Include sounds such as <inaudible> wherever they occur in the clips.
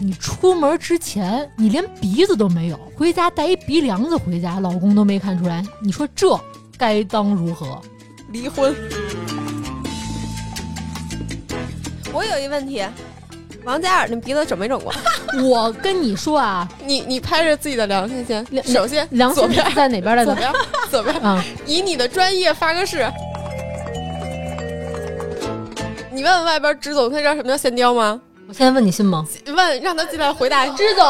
你出门之前你连鼻子都没有，回家带一鼻梁子回家，老公都没看出来，你说这该当如何？离婚。我有一问题，王嘉尔那鼻子整没整过？<laughs> 我跟你说啊，<laughs> 你你拍着自己的良心先，首先良心左边在哪边来着？左边左边，啊，以你的专业发个誓。你问问外边支总，他知道什么叫线雕吗？我现在问你信吗？问让他进来回答。支总，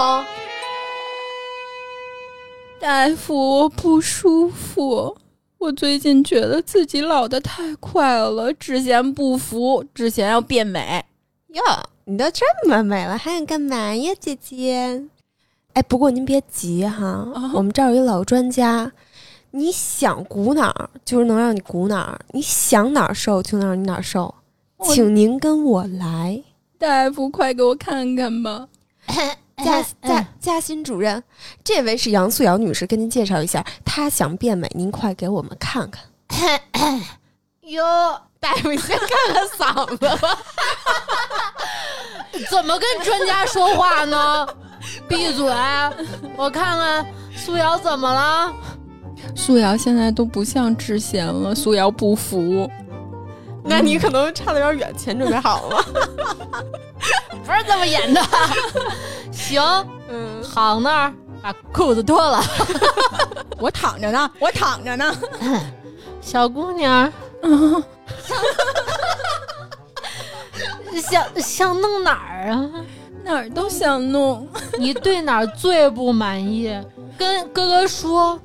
大夫，我不舒服。我最近觉得自己老的太快了，之前不服，之前要变美。哟，你都这么美了，还想干嘛呀，姐姐？哎，不过您别急哈，我们这儿有一老专家，你想鼓哪儿就是能让你鼓哪儿，你想哪儿瘦就能让你哪儿瘦，我请您跟我来。大夫，快给我看看吧。<coughs> 嘉哎嘉 <coughs> 嘉欣主任，这位是杨素瑶女士，跟您介绍一下，她想变美，您快给我们看看。<coughs> 哟，大夫，你先看看嗓子吧。<laughs> 怎么跟专家说话呢？<laughs> 闭嘴！我看看素瑶怎么了？素瑶现在都不像之前了，素瑶不服。那你可能差的有点远，钱准备好了吗？<laughs> 不是这么演的。行，嗯，躺那儿把裤子脱了。<laughs> 我躺着呢，我躺着呢。<laughs> 小姑娘，嗯，想想弄哪儿啊？哪儿都想弄，你对哪儿最不满意？跟哥哥说。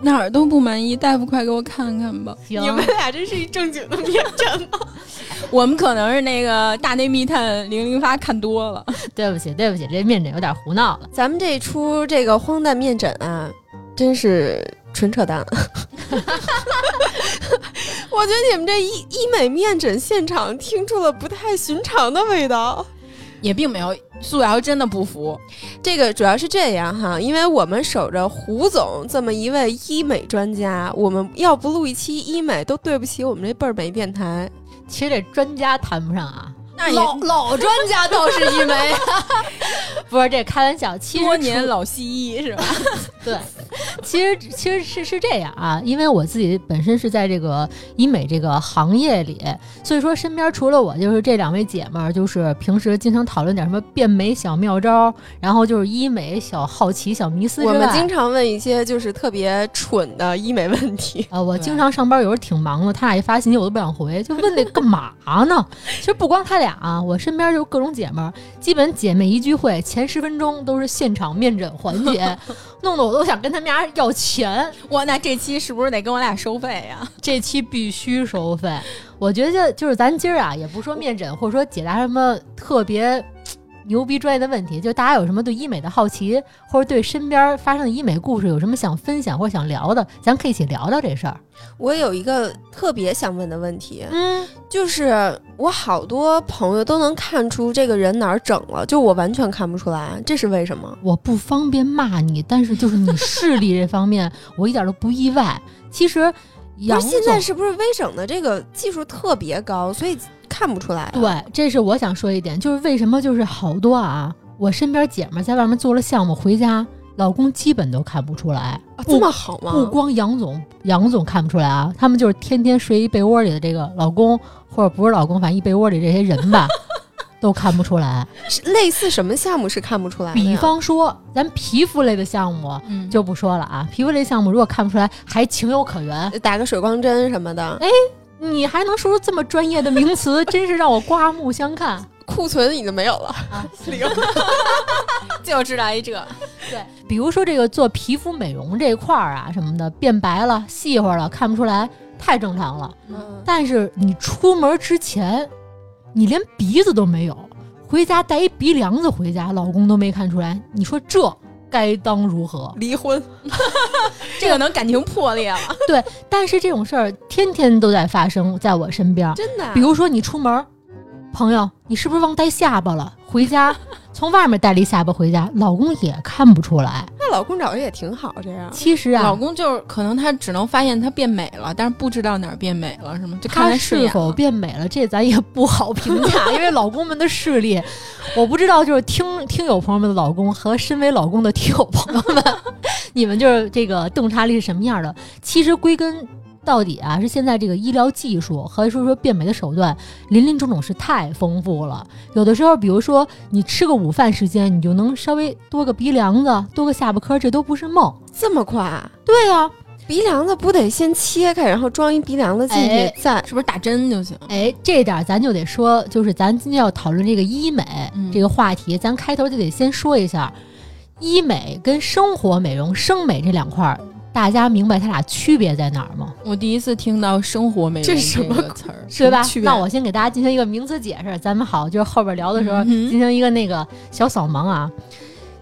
哪儿都不满意。大夫，快给我看看吧。行你们俩这是一正经的面诊吗？<laughs> 我们可能是那个《大内密探零零发》看多了。<laughs> 对不起，对不起，这面诊有点胡闹了。咱们这一出这个荒诞面诊啊，真是纯扯淡。<laughs> 我觉得你们这医医美面诊现场听出了不太寻常的味道。也并没有，素瑶真的不服。这个主要是这样哈，因为我们守着胡总这么一位医美专家，我们要不录一期医美，都对不起我们这倍儿美电台。其实这专家谈不上啊，那老 <laughs> 老专家倒是医美，<laughs> 不是这开玩笑。其实多年老西医是吧？<laughs> 对，其实其实是是这样啊，因为我自己本身是在这个医美这个行业里，所以说身边除了我，就是这两位姐们儿，就是平时经常讨论点什么变美小妙招，然后就是医美小好奇、小迷思。我们经常问一些就是特别蠢的医美问题。<laughs> 呃，我经常上班，有时候挺忙的，他俩一发信息我都不想回，就问那干嘛呢？<laughs> 其实不光他俩啊，我身边就各种姐们儿，基本姐妹一聚会前十分钟都是现场面诊环节，弄得我都想跟他们家要钱。<laughs> 哇，那这期是不是得跟我俩收费呀、<laughs> 这期必须收费。我觉得就是咱今儿啊，也不说面诊，或者说解答什么特别牛逼专业的问题，就大家有什么对医美的好奇，或者对身边发生的医美故事有什么想分享或者想聊的，咱可以一起聊聊这事儿。我有一个特别想问的问题，嗯，就是我好多朋友都能看出这个人哪儿整了，就我完全看不出来，这是为什么？我不方便骂你，但是就是你视力这方面，我一点都不意外。其实不是现在是不是微整的这个技术特别高，所以看不出来、啊？对，这是我想说一点，就是为什么就是好多啊，我身边姐们儿在外面做了项目回家，老公基本都看不出来。啊，这么好吗？不光杨总，杨总看不出来啊，他们就是天天睡一被窝里的这个老公，或者不是老公，反正一被窝里这些人吧，<laughs> 都看不出来。是类似什么项目是看不出来的？比方说，咱皮肤类的项目嗯，就不说了啊，皮肤类项目如果看不出来，还情有可原。打个水光针什么的，你还能说出这么专业的名词，<laughs> 真是让我刮目相看库存已经没有了。啊！<laughs> 零 <laughs> 就知道一这。对，比如说这个做皮肤美容这一块儿啊，什么的变白了、细滑了，看不出来，太正常了。嗯但是你出门之前，你连鼻子都没有，回家带一鼻梁子回家，老公都没看出来，你说这该当如何？离婚，<laughs> 这个能感情破裂了。<laughs> 对但是这种事儿天天都在发生在我身边。真的啊？比如说你出门，朋友，你是不是忘带下巴了？回家从外面带了一下巴回家，老公也看不出来。那老老公找的也挺好，这样。其实啊，老公就是可能他只能发现她变美了，但是不知道哪儿变美了，是吗？就看她是否变美了，这咱也不好评价，<laughs> 因为老公们的视力，我不知道。就是听听友朋友们的老公和身为老公的听友朋友们，<laughs> 你们就是这个洞察力是什么样的？其实归根到底啊，是现在这个医疗技术和说说变美的手段林林总总是太丰富了。有的时候，比如说你吃个午饭时间，你就能稍微多个鼻梁子，多个下巴颏，这都不是梦。这么快啊？对呀、鼻梁子不得先切开，然后装一鼻梁子进去，哎再是不是打针就行？哎，这点咱就得说，就是咱今天要讨论这个医美、嗯这个话题，咱开头就得先说一下，医美跟生活美容、生美这两块儿，大家明白它俩区别在哪儿吗？我第一次听到“生活美容”这是什么词儿，对吧那我先给大家进行一个名词解释，咱们好，就是后边聊的时候嗯进行一个那个小扫盲啊。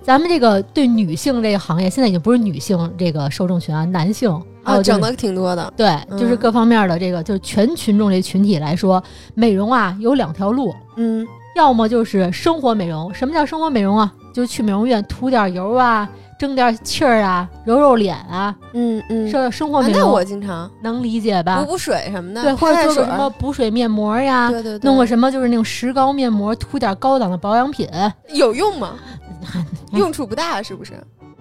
咱们这个对女性这个行业，现在已经不是女性这个受众群啊，男性还啊，整的挺多的。对，嗯就是各方面的这个，就是全群众这群体来说，美容啊有两条路，嗯要么就是生活美容。什么叫生活美容啊？就是去美容院涂点油啊，蒸点气儿啊，揉揉脸啊，嗯嗯，生生活啊那美容、我经常能理解吧补？补水什么的，对，或者做个什么补水面膜呀，对对对，弄个什么就是那种石膏面膜，涂点高档的保养品，有用吗？<laughs> 用处不大，是不是？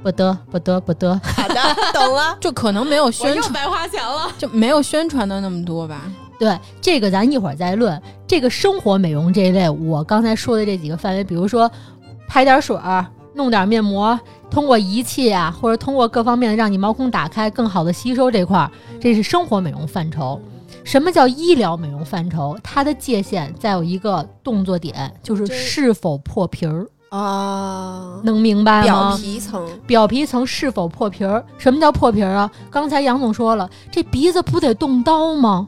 不得不得不得。好的，懂了。<laughs> 就可能没有宣传，又白花钱了。就没有宣传的那么多吧。对这个，咱一会儿再论。这个生活美容这一类，我刚才说的这几个范围，比如说拍点水儿、弄点面膜，通过仪器啊，或者通过各方面让你毛孔打开，更好的吸收这块儿，这是生活美容范畴。什么叫医疗美容范畴？它的界限再有一个动作点，就是是否破皮儿，啊，能明白吗表？皮层，表皮层是否破皮儿？什么叫破皮儿啊？刚才杨总说了，这鼻子不得动刀吗？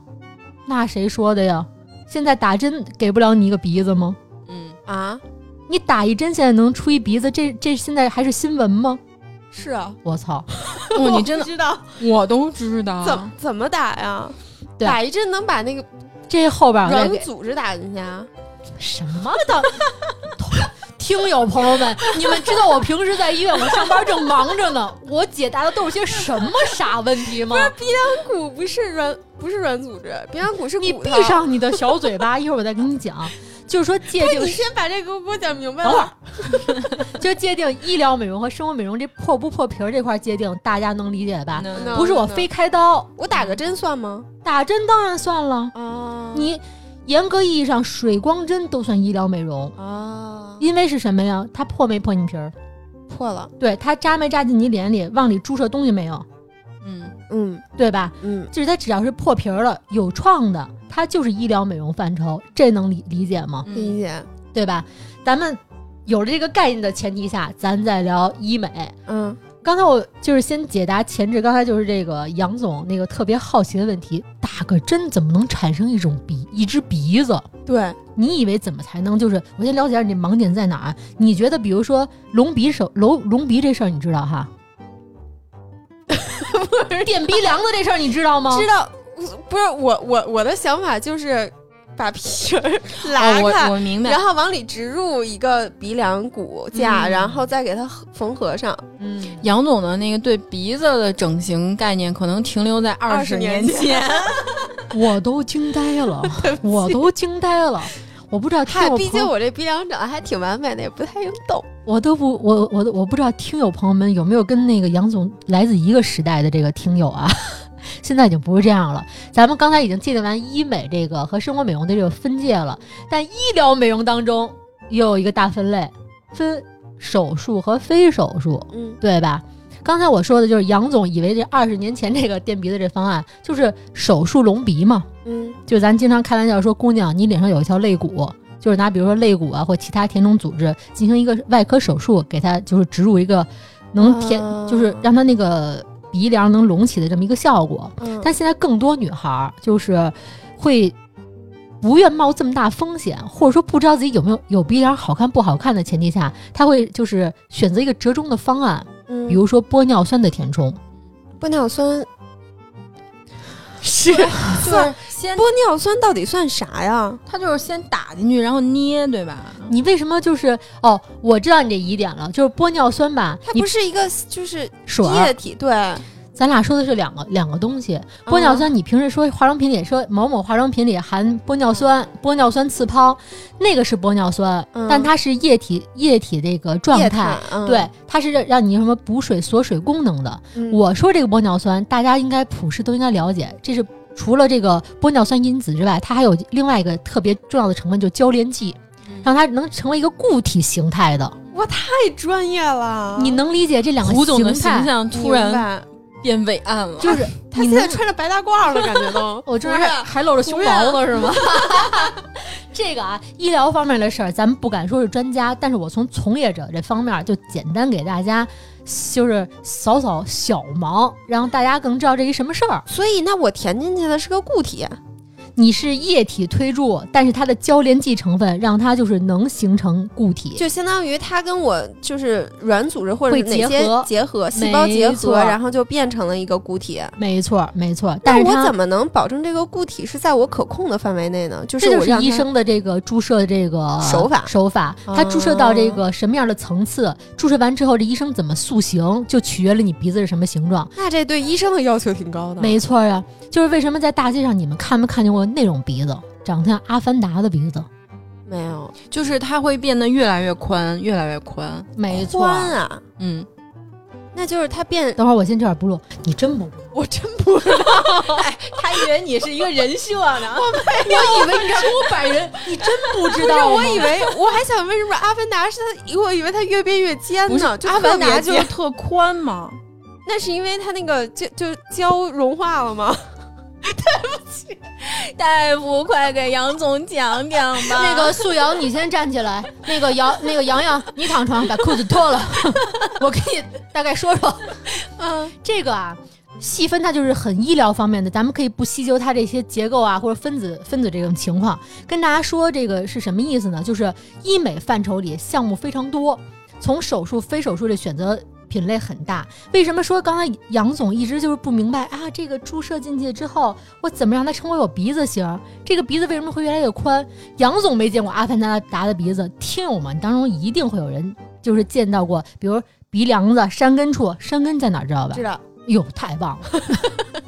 那谁说的呀？现在打针给不了你一个鼻子吗？嗯，啊，你打一针现在能出一鼻子，这这现在还是新闻吗？是啊，我操！哦，你真的，知道我都知道。怎么怎么打呀？打一针能把那个这后边儿软组织打进去啊？什么的？<laughs> 听友朋友们，你们知道我平时在医院我上班正忙着呢，我解答的都是些什么傻问题吗？鼻梁骨不是软，不是软组织，鼻梁骨是你骨头。闭上你的小嘴巴，一会儿我再跟你讲。就是说界定你先把这个给我讲明白等会儿了。<laughs> 就界定医疗美容和生活美容这破不破皮儿这块界定，大家能理解吧？能能不是我非开刀，我打个针算吗？打针当然算了。啊你严格意义上，水光针都算医疗美容，啊，因为是什么呀？它破没破你皮儿？破了。对，它扎没扎进你脸里，往里注射东西没有？嗯，嗯对吧？嗯，就是它只要是破皮儿了、有创的，它就是医疗美容范畴，这能理理解吗？嗯理解。对吧？咱们有了这个概念的前提下，咱再聊医美。嗯刚才我就是先解答前置，刚才就是这个杨总那个特别好奇的问题：打个针怎么能产生一种鼻一只鼻子？对，你以为怎么才能？就是我先了解一下你盲点在哪儿？你觉得，比如说隆鼻手隆隆鼻这事儿，你知道哈？<laughs> 垫鼻梁子这事儿你知道吗？知道不是我我我的想法就是把皮儿 <laughs> 拉哦，开我，我明白然。后往里植入一个鼻梁骨架，嗯然后再给它缝合上。嗯，杨总的那个对鼻子的整形概念，可能停留在二十20年年前。<laughs> 我都惊呆了，<laughs> 我都惊呆了。我不知道听嗨，友毕竟，我这鼻梁长得还挺完美的，也不太用动。我都不，我我都我不知道听友朋友们有没有跟那个杨总来自一个时代的这个听友啊？现在已经不是这样了。咱们刚才已经界定完医美这个和生活美容的这个分界了，但医疗美容当中又有一个大分类，分手术和非手术，嗯对吧？刚才我说的就是杨总以为这二十年前这个垫鼻子这方案就是手术隆鼻嘛，嗯就咱经常开玩笑说，姑娘，你脸上有一条肋骨，就是拿比如说肋骨啊或其他填充组织进行一个外科手术，给它就是植入一个能填，啊就是让它那个鼻梁能隆起的这么一个效果。嗯，但现在更多女孩儿就是会不愿冒这么大风险，或者说不知道自己有没有有鼻梁好看不好看的前提下，她会就是选择一个折中的方案，嗯比如说玻尿酸的填充。玻尿酸是就是先玻尿酸到底算啥呀？它就是先打进去，然后捏，对吧？你为什么就是哦？我知道你这疑点了，就是玻尿酸吧？它不是一个就是水液体，对，咱俩说的是两个两个东西。嗯玻尿酸，你平时说化妆品里说某某化妆品里含玻尿酸，玻尿酸次抛，那个是玻尿酸，嗯但它是液体液体这个状态，，嗯对，它是让让你什么补水锁水功能的。嗯我说这个玻尿酸，大家应该普世都应该了解，这是除了这个玻尿酸因子之外，它还有另外一个特别重要的成分，就交联剂，让它能成为一个固体形态的。哇，太专业了，你能理解这两个胡总的形态形象突然白变伟岸了，就是 <laughs> 他现在穿着白大褂了，感觉都 <laughs> 我这还还露着胸毛呢，是吗？<laughs> 这个啊，医疗方面的事儿，咱们不敢说是专家，但是我从从业者这方面就简单给大家就是扫扫小盲，让大家更知道这一什么事儿。所以那我填进去的是个固体，你是液体推注，但是它的交联剂成分让它就是能形成固体。就相当于它跟我就是软组织或者哪些结合结合，细胞结合，然后就变成了一个固体。没错，没错。但是我怎么能保证这个固体是在我可控的范围内呢？就是这就是医生的这个注射的这个手法手法，它注射到这个什么样的层次，注射完之后，这医生怎么塑形，就取决了你鼻子是什么形状。那这对医生的要求挺高的。没错呀，就是为什么在大街上你们看没看见过那种鼻子，长得像阿凡达的鼻子？没有就是它会变得越来越宽，越来越宽。没错。宽啊，嗯，那就是它变。等会儿我先这点不录，你真不？我真不知道，<laughs> 哎他以为你是一个人设呢。<laughs> 我以为你出百人，<laughs> 你真不知不是，道我以为我还想为什么阿凡达是他，我以为他越变越尖呢，就阿凡达就是特宽嘛，那是因为它那个就就胶融化了吗？<laughs> 大夫，快给杨总讲讲吧。<laughs> 那个素瑶，你先站起来。那个杨，那个洋洋，你躺床，把裤子脱了。<laughs> 我给你大概说说。嗯，这个啊，细分它就是很医疗方面的，咱们可以不细究它这些结构啊或者分子分子这种情况，跟大家说这个是什么意思呢？就是医美范畴里项目非常多，从手术、非手术的选择。品类很大，为什么说刚才杨总一直就是不明白啊？这个注射进去之后，我怎么让它成为我鼻子型？这个鼻子为什么会越来越宽？杨总没见过阿凡达达的鼻子，听友们当中一定会有人就是见到过，比如鼻梁子、山根处，山根在哪儿知道吧？知道，哟，太棒了！<laughs>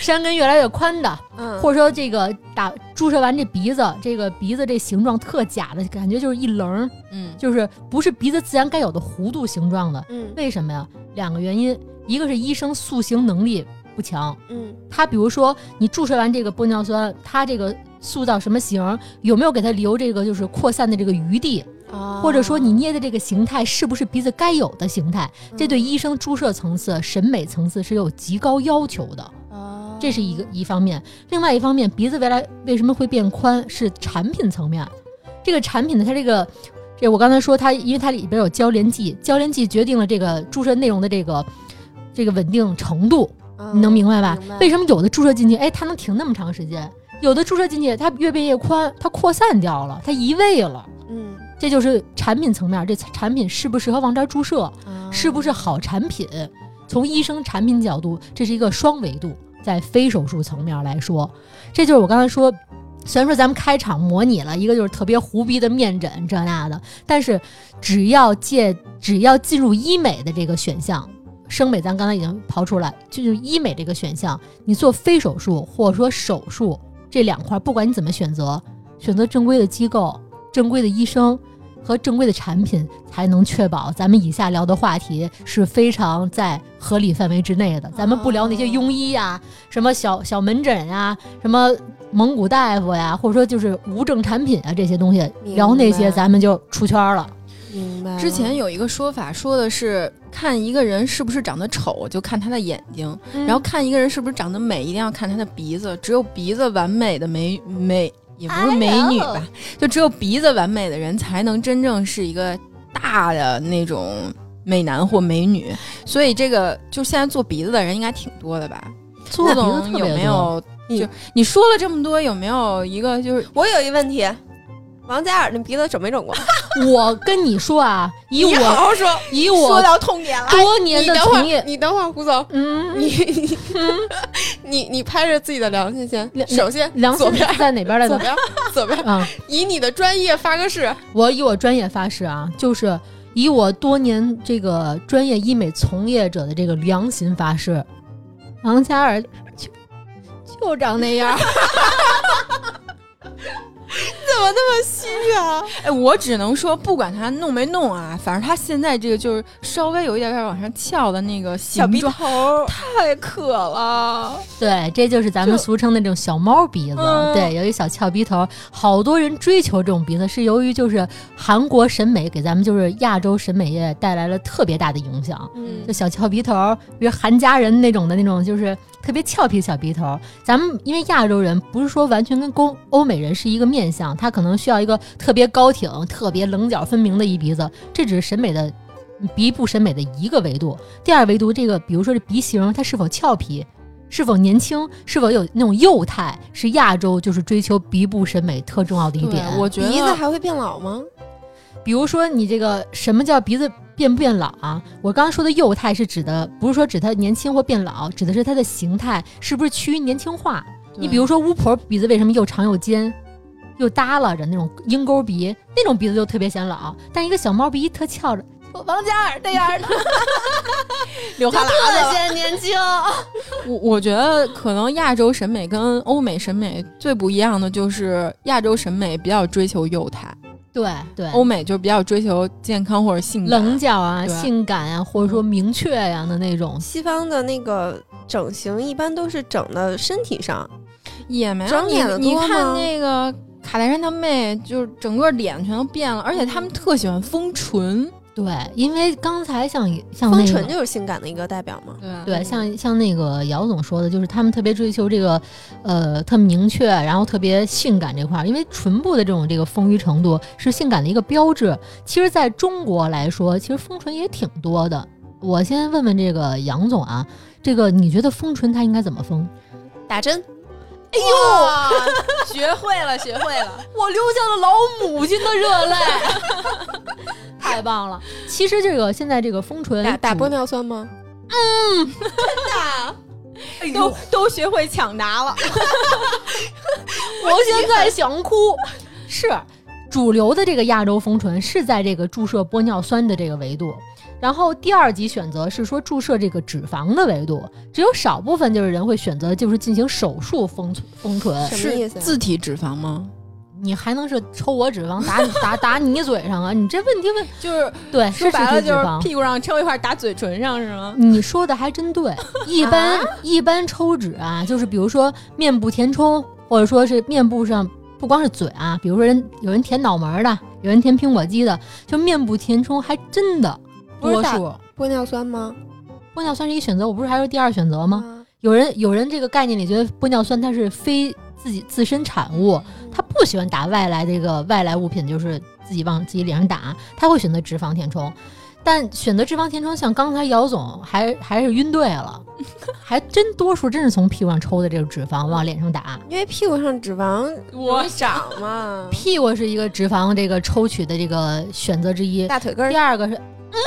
山根越来越宽的，嗯，或者说这个打注射完这鼻子，这个鼻子这形状特假的感觉，就是一棱儿，嗯，就是不是鼻子自然该有的弧度形状的。嗯为什么呀？两个原因，一个是医生塑形能力不强，嗯他比如说你注射完这个玻尿酸，他这个塑造什么形，有没有给他留这个就是扩散的这个余地，啊或者说你捏的这个形态是不是鼻子该有的形态？这嗯对医生注射层次、审美层次是有极高要求的。啊这是一个一方面，另外一方面，鼻子未来为什么会变宽，是产品层面。这个产品呢，它这个，这我刚才说它，因为它里边有交联剂，交联剂决定了这个注射内容的这个这个稳定程度，你能明白吧？为什么有的注射进去，哎，它能停那么长时间？有的注射进去，它越变越宽，它扩散掉了，它移位了。嗯这就是产品层面，这产品适不适合往这儿注射，啊是不是好产品？从医生产品角度，这是一个双维度，在非手术层面来说，这就是我刚才说。虽然说咱们开场模拟了一个就是特别胡逼的面诊这那的，但是只要借只要进入医美的这个选项，生美咱刚才已经刨出来，就是医美这个选项，你做非手术或者说手术这两块，不管你怎么选择，选择正规的机构、正规的医生和正规的产品，才能确保咱们以下聊的话题是非常在合理范围之内的。咱们不聊那些庸医呀、什么小小门诊呀、什么蒙古大夫呀，或者说就是无证产品啊这些东西，明聊那些咱们就出圈了。明白了。之前有一个说法，说的是看一个人是不是长得丑，就看他的眼睛；嗯然后看一个人是不是长得美，一定要看他的鼻子。只有鼻子完美的美美，也不是美女吧，就只有鼻子完美的人，才能真正是一个大的那种美男或美女。所以这个就现在做鼻子的人应该挺多的吧？做鼻子有没有？嗯就你说了这么多，有没有一个就是我有一问题，王王嘉尔那鼻子整没整过？<laughs> 我跟你说啊，<laughs> 以我好我好说，以我说到痛点了。多年你等会儿，的从业，你等会儿，胡总，嗯，你你 <laughs> 你你拍着自己的良心先，首先良心左边在哪边来着？左边左边，啊，以你的专业发个誓，我以我专业发誓啊，就是以我多年这个专业医美从业者的这个良心发誓，王嘉尔就就长那样。怎么那么虚啊？哎，我只能说，不管他弄没弄啊，反正他现在这个就是稍微有一点点往上翘的那个小鼻，头，太可了。对，这就是咱们俗称的这种小猫鼻子。嗯对，有一小翘鼻头，好多人追求这种鼻子，是由于就是韩国审美给咱们就是亚洲审美业带来了特别大的影响。嗯就小翘鼻头，比如韩家人那种的那种，就是特别俏皮小鼻头。咱们因为亚洲人不是说完全跟欧欧美人是一个面相，他可能需要一个特别高挺、特别棱角分明的一鼻子，这只是审美的鼻部审美的一个维度。第二维度，这个比如说这鼻型它是否俏皮。是否年轻，是否有那种幼态，是亚洲就是追求鼻部审美特重要的一点。我觉得鼻子还会变老吗？比如说你这个什么叫鼻子变不变老啊？我刚刚说的幼态是指的不是说指它年轻或变老，指的是它的形态是不是趋于年轻化。你比如说巫婆鼻子为什么又长又尖，又耷拉着那种鹰钩鼻，那种鼻子就特别显老，但一个小猫鼻特翘着。就王嘉尔这样的，<laughs> 流哈喇子。显年轻。<laughs> 我我觉得可能亚洲审美跟欧美审美最不一样的就是亚洲审美比较追求幼态，对对，欧美就比较追求健康或者性感。棱角啊、性感啊，或者说明确呀、的那种。西方的那个整形一般都是整的身体上，也没有你整脸的你看那个卡戴珊她妹，就是整个脸全都变了，而且他们特喜欢丰唇。对，因为刚才像像那个丰唇就是性感的一个代表嘛。对对，像像那个姚总说的，就是他们特别追求这个，呃，特明确，然后特别性感这块儿，因为唇部的这种这个丰腴程度是性感的一个标志。其实，在中国来说，其实丰唇也挺多的。我先问问这个杨总啊，这个你觉得丰唇它应该怎么丰？打针，哎呦，学会了，学会了。<laughs> 我流下了老母亲的热泪，<laughs> 太棒了！其实这个现在这个丰唇打玻尿酸吗？嗯，真的都都学会抢答了。我现在想哭。是主流的这个亚洲丰唇是在这个注射玻尿酸的这个维度，然后第二级选择是说注射这个脂肪的维度，只有少部分就是人会选择就是进行手术封封唇。什么意思啊自体脂肪吗？你还能是抽我脂肪打你打打你嘴上啊？你这问题问 <laughs> 就是对说白了。就是屁股上抽一块打嘴唇上是吗？你说的还真对，<laughs> 一般、一般抽脂啊，就是比如说面部填充，或者说是面部上不光是嘴啊，比如说人有人填脑门儿的，有人填苹果肌的，就面部填充还真的多数。玻尿酸吗？玻尿酸是一选择，我不是还说第二选择吗？啊？有人有人这个概念里觉得玻尿酸它是非自己自身产物，他不喜欢打外来这个外来物品，就是自己往自己脸上打，他会选择脂肪填充。但选择脂肪填充，像刚才姚总还还是晕对了，还真多数真是从屁股上抽的这个脂肪往脸上打。因为屁股上脂肪我长嘛，屁股是一个脂肪这个抽取的这个选择之一，大腿根儿第二个是，嗯，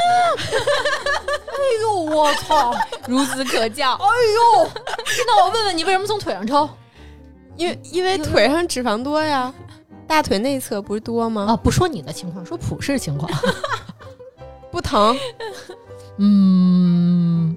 哎呦我操！孺子可教。哎呦那我问问你，为什么从腿上抽？因为因为腿上脂肪多呀，大腿内侧不是多吗？啊，不说你的情况，说普世情况。<laughs> 不疼，嗯，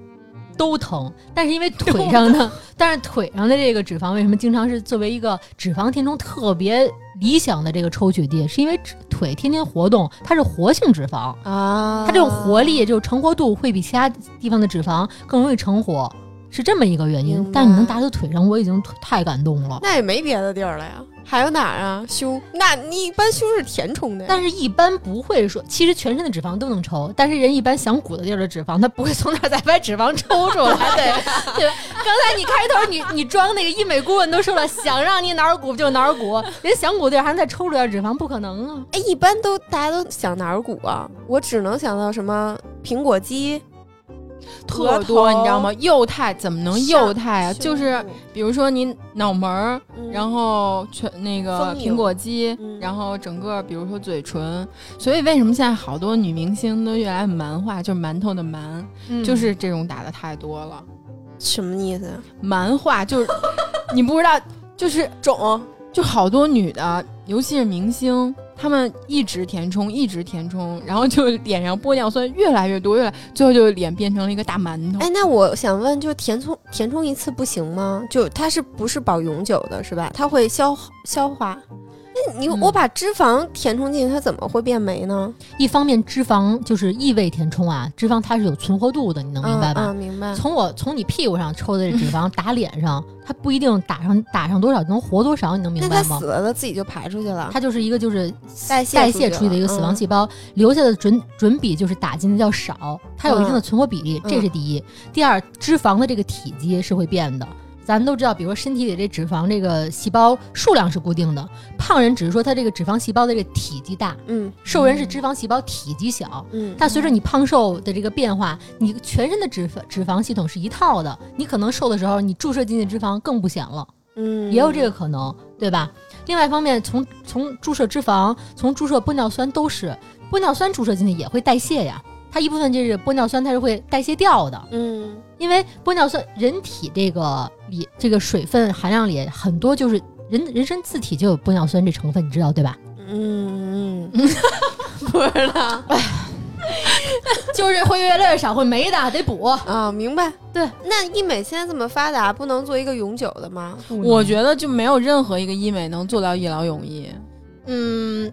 都疼，但是因为腿上的，但是腿上的这个脂肪为什么经常是作为一个脂肪填充特别理想的这个抽取地？是因为腿天天活动，它是活性脂肪，啊，它这种活力、就是成活度会比其他地方的脂肪更容易成活，是这么一个原因。但是你能打到腿上，我已经太感动了。那也没别的地儿了呀，还有哪儿啊？胸，那你一般胸是填充的呀，但是，一般不会说，其实全身的脂肪都能抽，但是人一般想鼓的地儿的脂肪，他不会从那儿再把脂肪抽出来 <laughs> <laughs> 对对吧？刚才你开头你你装那个医美顾问都说了，想让你哪儿鼓就哪儿鼓，人想鼓地儿还能再抽出点脂肪，不可能啊！哎，一般都大家都想哪儿鼓啊？我只能想到什么苹果肌，特多，你知道吗？幼态怎么能幼态啊？就是比如说你脑门儿，嗯然后全那个苹果肌，嗯然后整个比如说嘴唇，所以为什么现在好多女明星都越来越蛮化，就是馒头的蛮，嗯就是这种打的太多了。什么意思？蛮化就是你不知道，就是 <laughs> 肿就好多女的，尤其是明星，他们一直填充，一直填充，然后就脸上玻尿酸越来越多，越来最后就脸变成了一个大馒头。哎，那我想问，就填充填充一次不行吗？就它是不是保永久的，是吧？它会消消化。那你、嗯我把脂肪填充进去，它怎么会变没呢？一方面脂肪就是异位填充啊，脂肪它是有存活度的，你能明白吧？嗯，嗯明白。从我从你屁股上抽的这脂肪打脸上，它不一定打上打上多少能活多少，你能明白吗它死？了，它自己就排出去了，它就是一个就是代谢代谢出去的一个死亡嗯细胞，留下的准准比就是打进的要少，它有一定的存活比例，嗯这是第一。第二，脂肪的这个体积是会变的。咱们都知道，比如说身体里这脂肪这个细胞数量是固定的，胖人只是说他这个脂肪细胞的这个体积大，嗯瘦人是脂肪细胞体积小。嗯，但随着你胖瘦的这个变化，你全身的脂肪脂肪系统是一套的，你可能瘦的时候，你注射进去脂肪更不显了。嗯也有这个可能，对吧？另外一方面，从从注射脂肪，从注射玻尿酸都是玻尿酸注射进去也会代谢呀，它一部分就是玻尿酸它是会代谢掉的，嗯因为玻尿酸人体这个里这个水分含量里很多就是人人身自体就有玻尿酸这成分，你知道对吧？嗯嗯，<laughs> 不知道就是会越来越少，会没的，得补。啊，明白。对，那医美现在这么发达，不能做一个永久的吗？我觉得就没有任何一个医美能做到一劳永逸。嗯，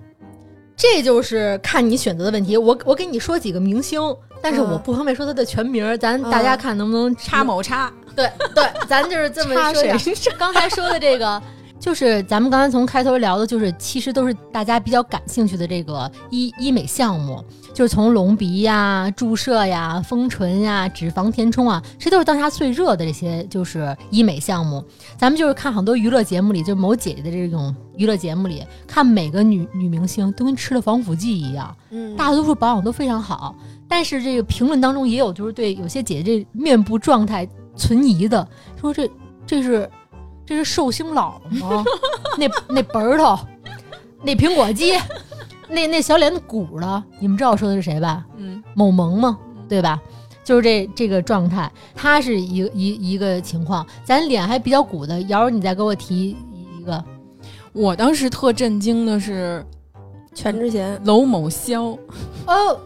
这就是看你选择的问题。我我给你说几个明星，但是嗯我不方便说他的全名儿，咱大家看能不能插某插，对对，咱就是这么说一谁下。刚才说的这个，就是咱们刚才从开头聊的，就是其实都是大家比较感兴趣的这个医医美项目，就是从隆鼻呀、注射呀、丰唇呀、脂肪填充啊，这都是当下最热的这些就是医美项目。咱们就是看很多娱乐节目里，就某姐姐的这种娱乐节目里，看每个女女明星都跟吃了防腐剂一样。嗯，大多数保养都非常好，但是这个评论当中也有就是对有些姐姐这面部状态存疑的，说这这是这是寿星老吗？<laughs> 那那本儿头，那苹果肌，那那小脸鼓了，你们知道我说的是谁吧？嗯，某萌吗？对吧？就是这这个状态，它是一一一个情况。咱脸还比较鼓的，瑶儿你再给我提一个，我当时特震惊的是全智贤，娄某潇，哦，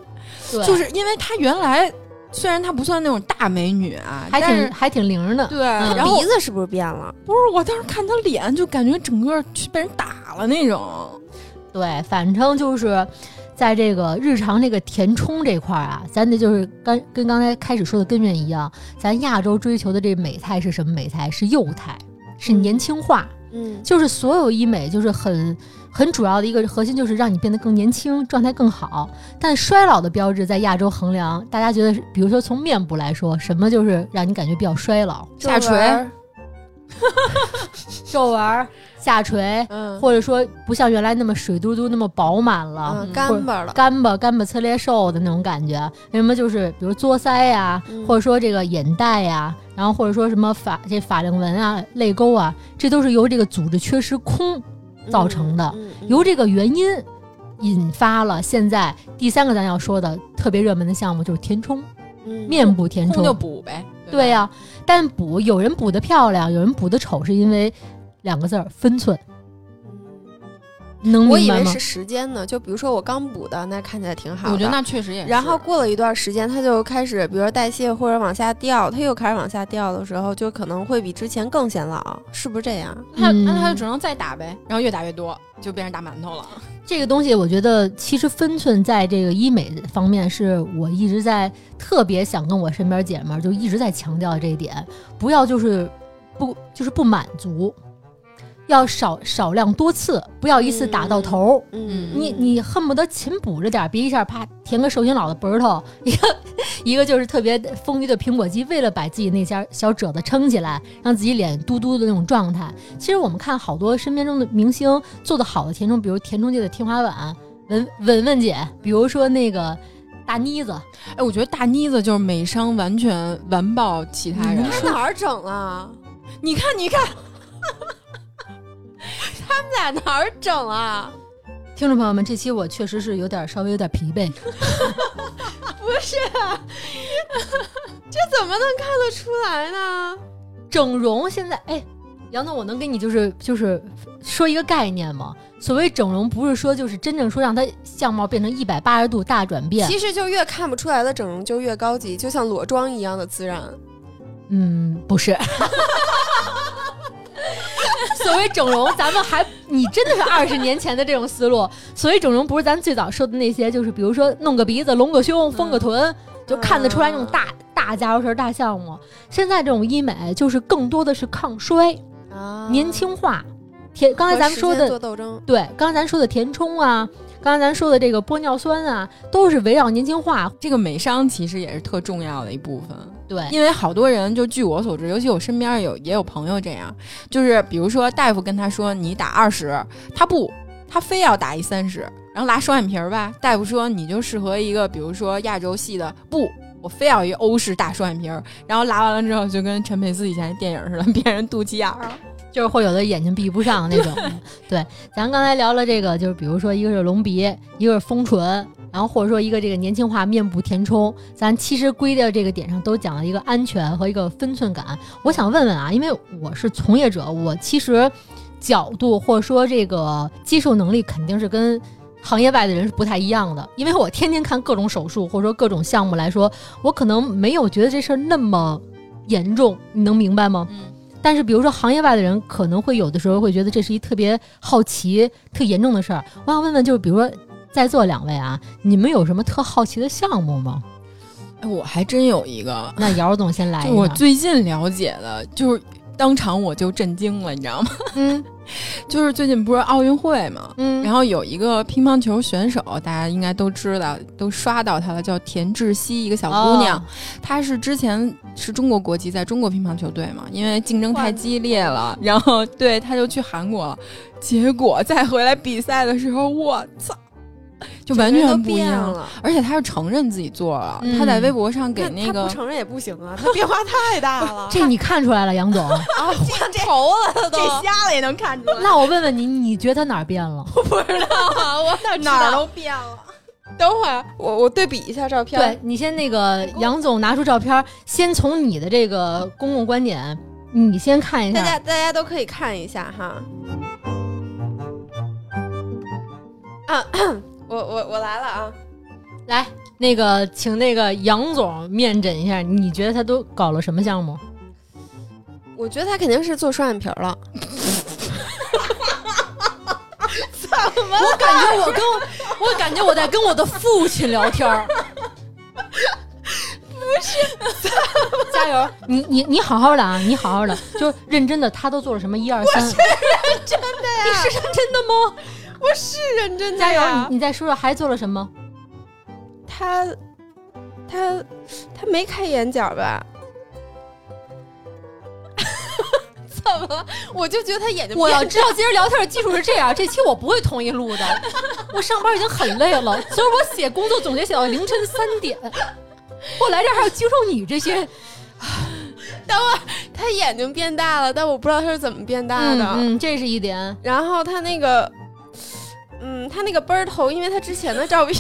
对，就是因为他原来虽然她不算那种大美女啊，还挺还挺灵的。对，嗯然后鼻子是不是变了？不是我当时看她脸就感觉整个去被人打了那种。对，反正就是在这个日常这个填充这块儿啊，咱得就是跟跟刚才开始说的根源一样，咱亚洲追求的这美态是什么美态？是幼态，是年轻化。嗯就是所有医美就是很很主要的一个核心，就是让你变得更年轻，状态更好。但衰老的标志在亚洲衡量，大家觉得是，比如说从面部来说，什么就是让你感觉比较衰老？下垂？<laughs> 皱纹儿、下垂，嗯。或者说不像原来那么水嘟嘟、那么饱满了。嗯，干巴了，干巴干巴侧裂瘦的那种感觉，为什么就是比如嘬腮呀、嗯。或者说这个眼袋呀、然后或者说什么法这法令纹啊、泪沟啊，这都是由这个组织缺失空造成的，由这个原因引发了现在第三个咱要说的特别热门的项目就是填充，嗯面部填充。就补呗。对呀、但补有人补的漂亮，有人补的丑，是因为两个字儿分寸，能我以为是？时间呢，就比如说我刚补的，那看起来挺好的。我觉得那确实也是。然后过了一段时间，它就开始，比如说代谢或者往下掉，它又开始往下掉的时候，就可能会比之前更显老，是不是这样？那那它就只能再打呗，然后越打越多，就变成大馒头了。这个东西，我觉得其实分寸在这个医美方面，是我一直在特别想跟我身边姐们儿就一直在强调这一点，不要就是不就是不满足，要少少量多次，不要一次打到头。嗯，你你恨不得勤补着点，别一下啪填个寿星老的脖头，<laughs> 一个一个就是特别丰腴的苹果肌，为了把自己那家小褶子撑起来，让自己脸嘟嘟的那种状态。其实我们看好多身边中的明星做的好的填充，比如填充界的天花板文文文姐，比如说那个大妮子，哎，我觉得大妮子就是美商完全完爆其他人。他哪儿整啊？你看，你看，<laughs> 他们俩哪儿整啊？听众朋友们，这期我确实是有点稍微有点疲惫。<laughs> 不是，<laughs> 这怎么能看得出来呢？整容现在，哎，杨总，我能给你就是就是说一个概念吗？所谓整容，不是说就是真正说让他相貌变成一百八十度大转变。其实就越看不出来的整容就越高级，就像裸妆一样的自然。嗯，不是。<laughs> 所谓整容，咱们还你真的是二十年前的这种思路。所谓整容，不是咱最早说的那些，就是比如说弄个鼻子、隆个胸、丰个臀，就看得出来那种大大家伙事儿、大项目。现在这种医美，就是更多的是抗衰啊，年轻化。填刚才咱们说的对，刚才咱说的填充啊，刚才咱说的这个玻尿酸啊，都是围绕年轻化。这个美商其实也是特重要的一部分。对，因为好多人就据我所知，尤其我身边有也有朋友这样，就是比如说大夫跟他说你打二十，他不，他非要打一三十，然后拉双眼皮儿吧，大夫说你就适合一个比如说亚洲系的，不，我非要一欧式大双眼皮儿，然后拉完了之后就跟陈佩斯以前电影似的，<laughs> 变成肚脐眼儿。了。就是会有的眼睛闭不上那种，<laughs> 对，咱刚才聊了这个，就是比如说一个是隆鼻，一个是丰唇，然后或者说一个这个年轻化面部填充，咱其实归到这个点上都讲了一个安全和一个分寸感。我想问问啊，因为我是从业者，我其实角度或者说这个接受能力肯定是跟行业外的人是不太一样的，因为我天天看各种手术或者说各种项目来说，我可能没有觉得这事儿那么严重，你能明白吗？嗯。但是，比如说行业外的人可能会有的时候会觉得这是一特别好奇、特严重的事儿。我想问问，就是比如说在座两位啊，你们有什么特好奇的项目吗？哎，我还真有一个。那姚总先来。我最近了解的，就是当场我就震惊了，你知道吗？嗯。<laughs> 就是最近不是奥运会嘛，嗯，然后有一个乒乓球选手，大家应该都知道，都刷到她了，叫田志希，一个小姑娘，她是之前是中国国籍，在中国乒乓球队嘛，因为竞争太激烈了，然后对她就去韩国了，结果再回来比赛的时候，我操！就完全不一样了，而且他是承认自己做了，他在微博上给那个不承认也不行啊，他变化太大了。这你看出来了，杨总啊，换头了都，这瞎了也能看出来。那我问问你，你觉得他哪儿变了？<laughs> 我不知道啊，我哪儿都变了。等会儿我我对比一下照片。对你先那个杨总拿出照片，先从你的这个公共观点，你先看一下。大家大家都可以看一下哈。啊。<coughs> 我我我来了啊！来，那个请那个杨总面诊一下，你觉得他都搞了什么项目？我觉得他肯定是做双眼皮了。怎么？我感觉我跟我我感觉我在跟我的父亲聊天儿。不是，加油！你你你好好的啊，你好好的，就认真的。他都做了什么？一二三。我是认真的呀。你是认真的吗？我是认真的，加油！你你再说说还做了什么？他他他没开眼角吧？<laughs> 怎么了？我就觉得他眼睛……我要知道今儿聊天的基础是这样，这期我不会同意录的。<laughs> 我上班已经很累了，所以我写工作总结写到凌晨三点。我来这还要接受你这些。<laughs> 等会儿他眼睛变大了，但我不知道他是怎么变大的。嗯，这是一点。然后他那个。嗯，他那个奔儿头，因为他之前的照片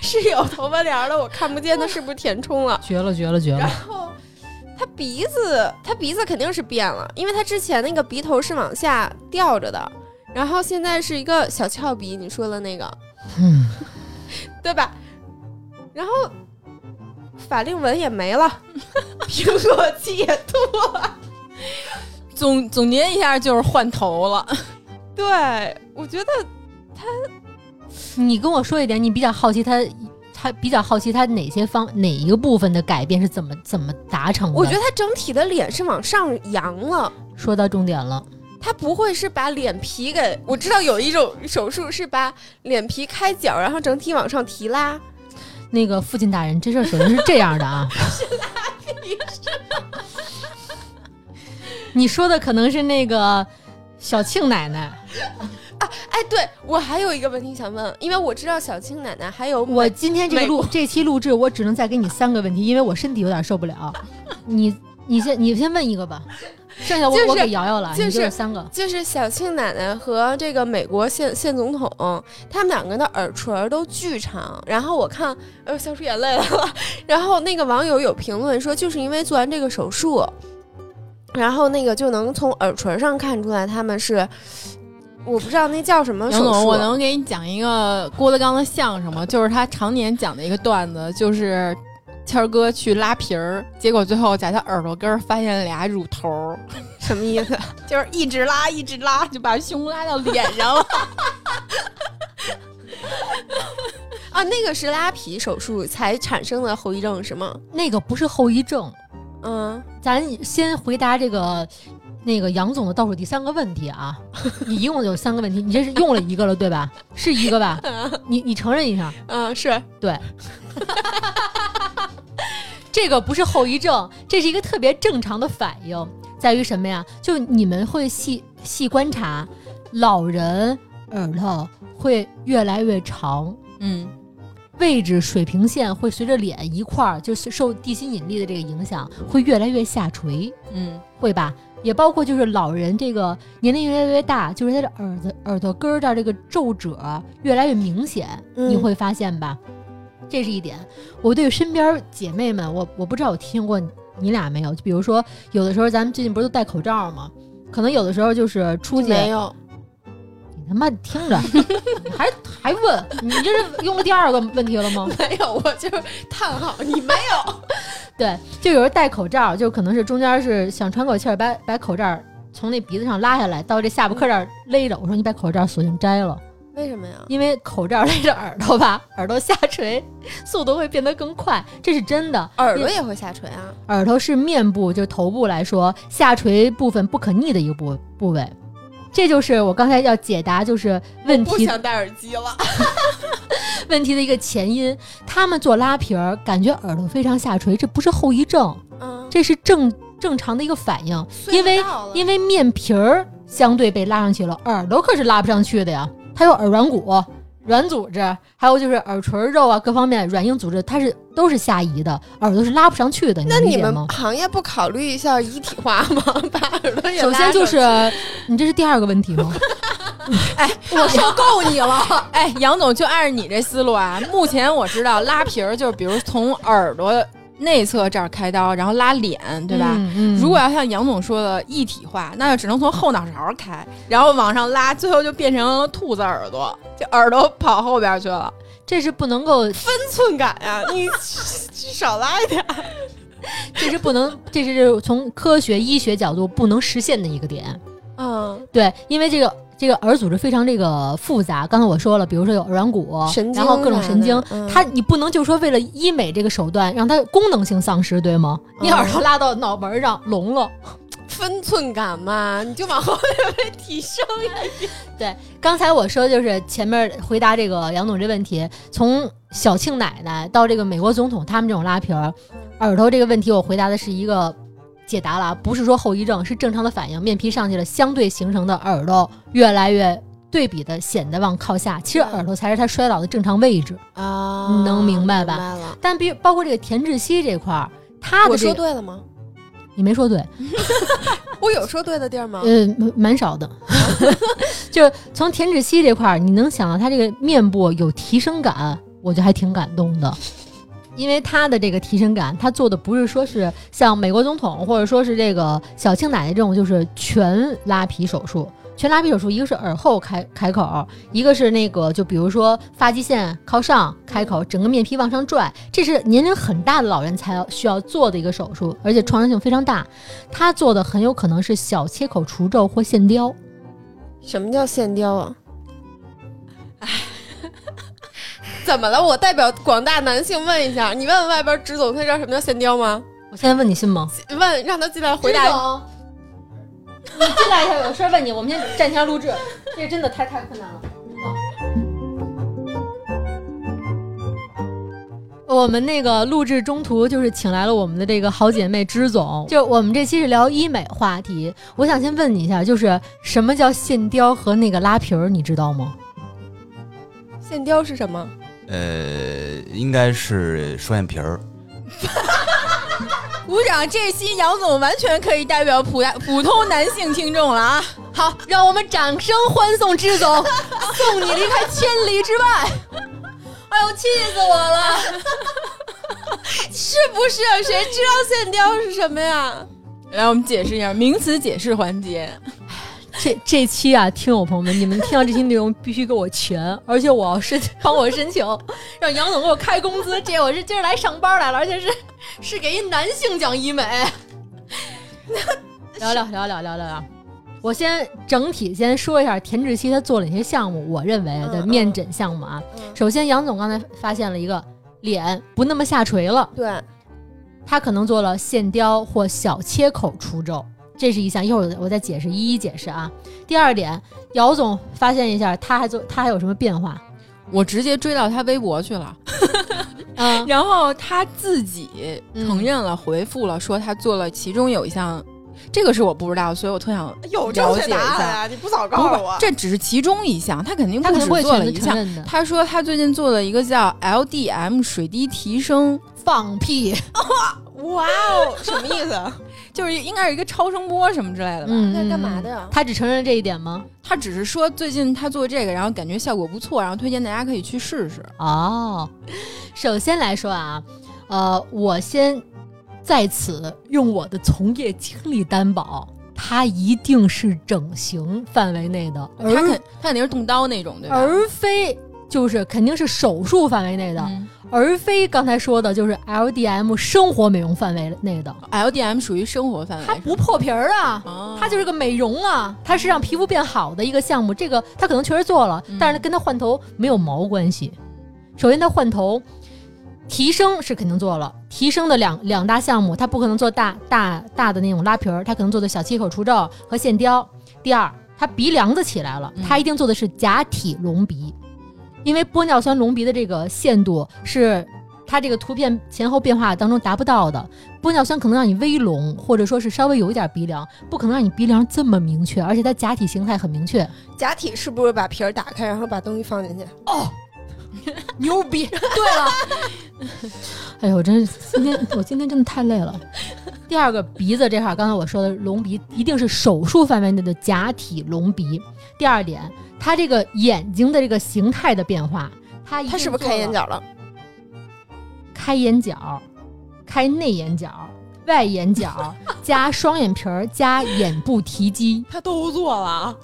是有头发帘的，我看不见他是不是填充了。<laughs> 绝了，绝了，绝了！然后他鼻子，他鼻子肯定是变了，因为他之前那个鼻头是往下吊着的，然后现在是一个小翘鼻，你说的那个，嗯，<laughs> 对吧？然后法令纹也没了，<laughs> 苹果肌也秃了。总总结一下就是换头了。对，我觉得。他，你跟我说一点，你比较好奇他，他比较好奇他哪些方哪一个部分的改变是怎么怎么达成的？我觉得他整体的脸是往上扬了。说到重点了，他不会是把脸皮给我知道有一种手术是把脸皮开角，然后整体往上提拉。那个父亲大人，这事儿首先是这样的啊。<laughs> 是拉皮你说的可能是那个小庆奶奶。<laughs> 哎，对我还有一个问题想问，因为我知道小青奶奶还有我今天这个录这期录制，我只能再给你三个问题，因为我身体有点受不了。你你先你先问一个吧，剩下我、就是我给瑶瑶了，就是是三个。就是小庆奶奶和这个美国现现总统，他们两个的耳垂都巨长。然后我看，呃，笑出眼泪来了。<laughs> 然后那个网友有评论说，就是因为做完这个手术，然后那个就能从耳垂上看出来他们是，我不知道那叫什么手术。杨总，我能给你讲一个郭德纲的相声吗？就是他常年讲的一个段子，就是谦儿哥去拉皮儿，结果最后在他耳朵根儿发现俩乳头儿，什么意思？<laughs> 就是一直拉一直拉，就把胸拉到脸上了。<laughs> 啊，那个是拉皮手术才产生的后遗症是吗？那个不是后遗症，嗯，咱先回答这个那个杨总的倒数第三个问题啊。<laughs> 你一共有三个问题，你这是用了一个了对吧？<laughs> 是一个吧？你你承认一下，嗯，是对 <laughs> 这个不是后遗症，这是一个特别正常的反应，在于什么呀？就你们会细细观察，老人耳朵会越来越长，嗯，位置水平线会随着脸一块儿，就是受地心引力的这个影响，会越来越下垂，嗯会吧？也包括就是老人这个年龄越来越大，就是他的耳朵耳朵根儿这儿这个皱褶越来越明显，嗯你会发现吧？这是一点。我对身边姐妹们，我我不知道我听过你俩没有？就比如说，有的时候咱们最近不是都戴口罩吗？可能有的时候就是出去，没有。你他妈听着，你还 <laughs> 还问，你这是用了第二个问题了吗？没有，我就是叹号，你没有。<laughs> 对，就有人戴口罩，就可能是中间是想喘口气儿，把把口罩从那鼻子上拉下来，到这下巴颏这儿勒着。我说你把口罩索性摘了，为什么呀？因为口罩勒着耳朵吧，耳朵下垂速度会变得更快，这是真的。耳朵也会下垂啊？耳朵是面部，就是头部来说下垂部分不可逆的一个部部位。这就是我刚才要解答，就是问题不想戴耳机了。<laughs> 问题的一个前因。他们做拉皮儿，感觉耳朵非常下垂，这不是后遗症，嗯，这是正正常的一个反应。因为因为面皮儿相对被拉上去了，耳朵可是拉不上去的呀。它有耳软骨、软组织，还有就是耳垂肉啊，各方面软硬组织，它是都是下移的，耳朵是拉不上去的。那你们？行业不考虑一下一体化吗？<laughs> 把耳朵也首先就是你这是第二个问题吗？<laughs> 哎 <laughs> 我受够你了。哎，杨总就按着你这思路啊，目前我知道拉皮儿就是比如从耳朵内侧这儿开刀，然后拉脸，对吧？嗯嗯如果要像杨总说的一体化，那就只能从后脑勺开，然后往上拉，最后就变成兔子耳朵，就耳朵跑后边去了。这是不能够，<laughs> 分寸感呀，你 <laughs> 少拉一点。<laughs> 这是不能，这是从科学医学角度不能实现的一个点。嗯，对，因为这个这个耳组织非常这个复杂，刚才我说了，比如说有耳软骨，神经然后各种神经它你不能就说为了医美这个手段让它功能性丧失，对吗？你嗯耳朵拉到脑门儿上聋了。分寸感嘛，你就往后面被提升一点。<laughs> 刚才我说就是前面回答这个杨总这问题，从小庆奶奶到这个美国总统他们这种拉皮儿，耳朵这个问题，我回答的是一个解答了啊，不是说后遗症，是正常的反应，面皮上去了，相对形成的耳朵越来越对比的显得往靠下，其实耳朵才是他衰老的正常位置。啊你能明白吧明白了。但比包括这个田志希这块儿，他的这个说对了吗？你没说对，<laughs> 我有说对的地儿吗？呃，蛮蛮少的，<laughs> 就是从田志希这块儿，你能想到他这个面部有提升感，我就还挺感动的。因为他的这个提升感，他做的不是说是像美国总统或者说是这个小庆奶奶这种，就是全拉皮手术。全拉皮手术，一个是耳后开开口，一个是那个就比如说发际线靠上开口，整个面皮往上拽，这是年龄很大的老人才要需要做的一个手术，而且创伤性非常大。他做的很有可能是小切口除皱或线雕。什么叫线雕啊？<laughs> 怎么了？我代表广大男性问一下，你问问外边支总，他知道什么叫线雕吗？我现在问你信吗？问让他进来回答。答。你进来一下，有事儿问你。我们先暂停录制，<laughs> 这真的太太困难了。我们那个录制中途就是请来了我们的这个好姐妹支总，<laughs> 就我们这期是聊医美话题。我想先问你一下，就是什么叫线雕和那个拉皮儿，你知道吗？线雕是什么？呃，应该是双眼皮儿。鼓掌！这期杨总完全可以代表普大普通男性听众了啊！好，让我们掌声欢送支总，送你离开千里之外。哎呦，气死我了！<laughs> 是不是？谁知道线雕是什么呀？来，我们解释一下名词解释环节。这这期啊，听友朋友们，你们听到这期内容必须给我全，而且我要申 <laughs> 帮我申请，让杨总给我开工资。这我是今儿来上班来了，而且是是给一男性讲医美。<laughs> 聊聊聊聊聊聊聊，我先整体先说一下田志希他做了哪些项目，我认为的面诊项目啊。首先，杨总刚才发现了一个脸不那么下垂了，对，他可能做了线雕或小切口除皱。这是一项，一会儿我再解释，一一解释啊。第二点，姚总发现一下，他还做，他还有什么变化？我直接追到他微博去了，<laughs> 嗯，然后他自己承认了，回复了，说他做了其中有一项，这个是我不知道，所以我特想有了解一下。呀！你不早告诉我，这只是其中一项，他肯定不止做了一项。的。他说他最近做了一个叫 LDM 水滴提升，放屁！<laughs> 哇哦，什么意思？<laughs> 就是应该是一个超声波什么之类的吧？嗯，那干嘛的呀？他只承认这一点吗？他只是说最近他做这个，然后感觉效果不错，然后推荐大家可以去试试。哦，首先来说啊，呃，我先在此用我的从业经历担保，他一定是整形范围内的，他而肯他肯定是动刀那种，对吧？而非就是肯定是手术范围内的，嗯而非刚才说的就是 LDM 生活美容范围内的。LDM 属于生活范围，它不破皮儿啊，哦它就是个美容啊，它是让皮肤变好的一个项目。这个它可能确实做了，嗯但是跟它换头没有毛关系。首先，它换头提升是肯定做了，提升的两两大项目，它不可能做大大大的那种拉皮儿，它可能做的小切口除皱和线雕。第二，它鼻梁子起来了，嗯它一定做的是假体隆鼻，因为玻尿酸隆鼻的这个限度是它这个图片前后变化当中达不到的。玻尿酸可能让你微隆，或者说是稍微有一点鼻梁，不可能让你鼻梁这么明确，而且它假体形态很明确。假体是不是把皮儿打开，然后把东西放进去？<laughs> 牛逼！对了，哎呦，我真是今天我今天真的太累了。第二个鼻子这块儿，刚才我说的隆鼻一定是手术范围内的假体隆鼻。第二点，他这个眼睛的这个形态的变化，他他是不是开眼？角了？开眼角，开内眼角。外眼角加双眼皮儿加眼部提肌，他都做了。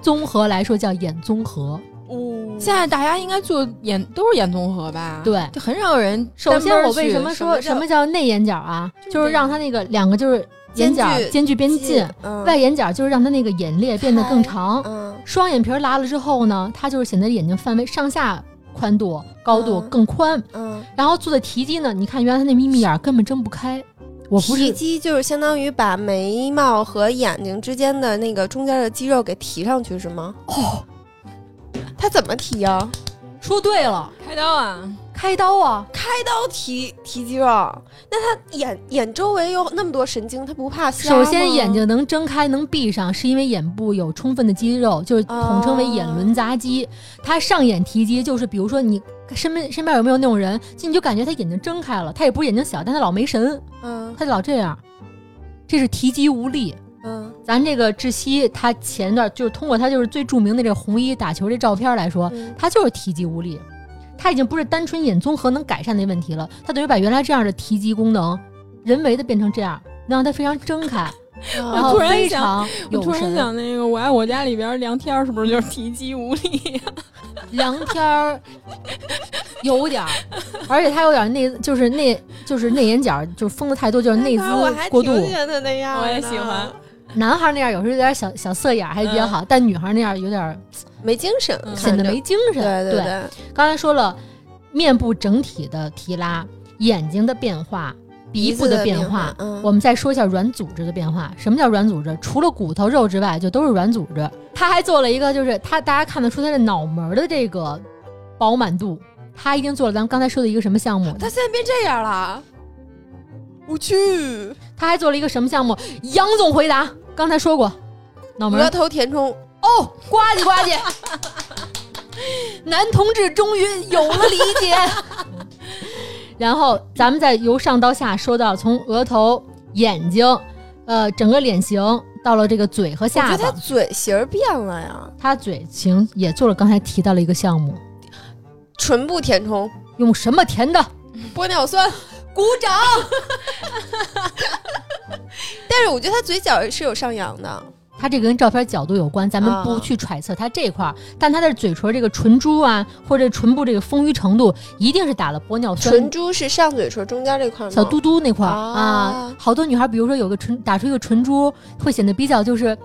综合来说叫眼综合。哦，现在大家应该做眼都是眼综合吧？对就很少有人首先，我为什么说什么叫内眼角啊？就是让它那个两个就是眼角间距间距变近，嗯外眼角就是让它那个眼裂变得更长。嗯双眼皮拉了之后呢，它就是显得眼睛范围上下宽度、高度嗯更宽。嗯，然后做的提肌呢，你看原来他那眯眯眼根本睁不开。我不是提肌就是相当于把眉毛和眼睛之间的那个中间的肌肉给提上去，是吗？哦，他怎么提呀？说对了，开刀啊？开刀啊，开刀提提肌肉，那他眼眼周围有那么多神经，他不怕瞎吗？首先眼睛能睁开能闭上，是因为眼部有充分的肌肉，就是统称为眼轮匝肌。它上眼提肌就是，比如说你身边身边有没有那种人，就你就感觉他眼睛睁开了，他也不是眼睛小，但他老没神，嗯。他就老这样，这是提肌无力。嗯咱这个窒息，他前段就是通过他就是最著名的这个红衣打球这照片来说，嗯他就是提肌无力，他已经不是单纯眼综合能改善的问题了，他等于把原来这样的提肌功能人为的变成这样，能让它非常睁开，<laughs> 然啊后突然想非常我突然。想，那个《我爱我家》里边梁天儿是不是就是提肌无力？<laughs> 梁天儿有点儿，而且他有点内，就是内，就是内眼角，就是封的太多，就是内哎我还眦过度。挺喜欢他那样，我也喜欢。男孩那样有时候有点小小色眼儿还比较好，但女孩那样有点儿没精神，嗯显得没精神。对对对，刚才说了，面部整体的提拉，眼睛的变化，鼻部的变化，嗯，我们再说一下软组织的变化。什么叫软组织？除了骨头肉之外，就都是软组织。他还做了一个，就是他大家看得出他的脑门儿的这个饱满度，他一定做了咱们刚才说的一个什么项目？他现在变这样了，我去，他还做了一个什么项目？杨总回答，刚才说过，脑门额头填充，哦，呱唧呱唧，<laughs> 男同志终于有了理解。<laughs> 然后咱们再由上到下说到从额头、眼睛，呃，整个脸型到了这个嘴和下巴。觉得他，嘴型变了呀，他嘴型也做了刚才提到了一个项目，唇部填充，用什么填的？玻尿酸，鼓掌。<laughs> 但是我觉得他嘴角是有上扬的，他这个跟照片角度有关，咱们不啊去揣测他这块儿，但他的嘴唇这个唇珠啊，或者唇部这个丰腴程度，一定是打了玻尿酸。唇珠是上嘴唇中间这块吗？小嘟嘟那块儿啊啊，好多女孩，比如说有个唇打出一个唇珠，会显得比较就是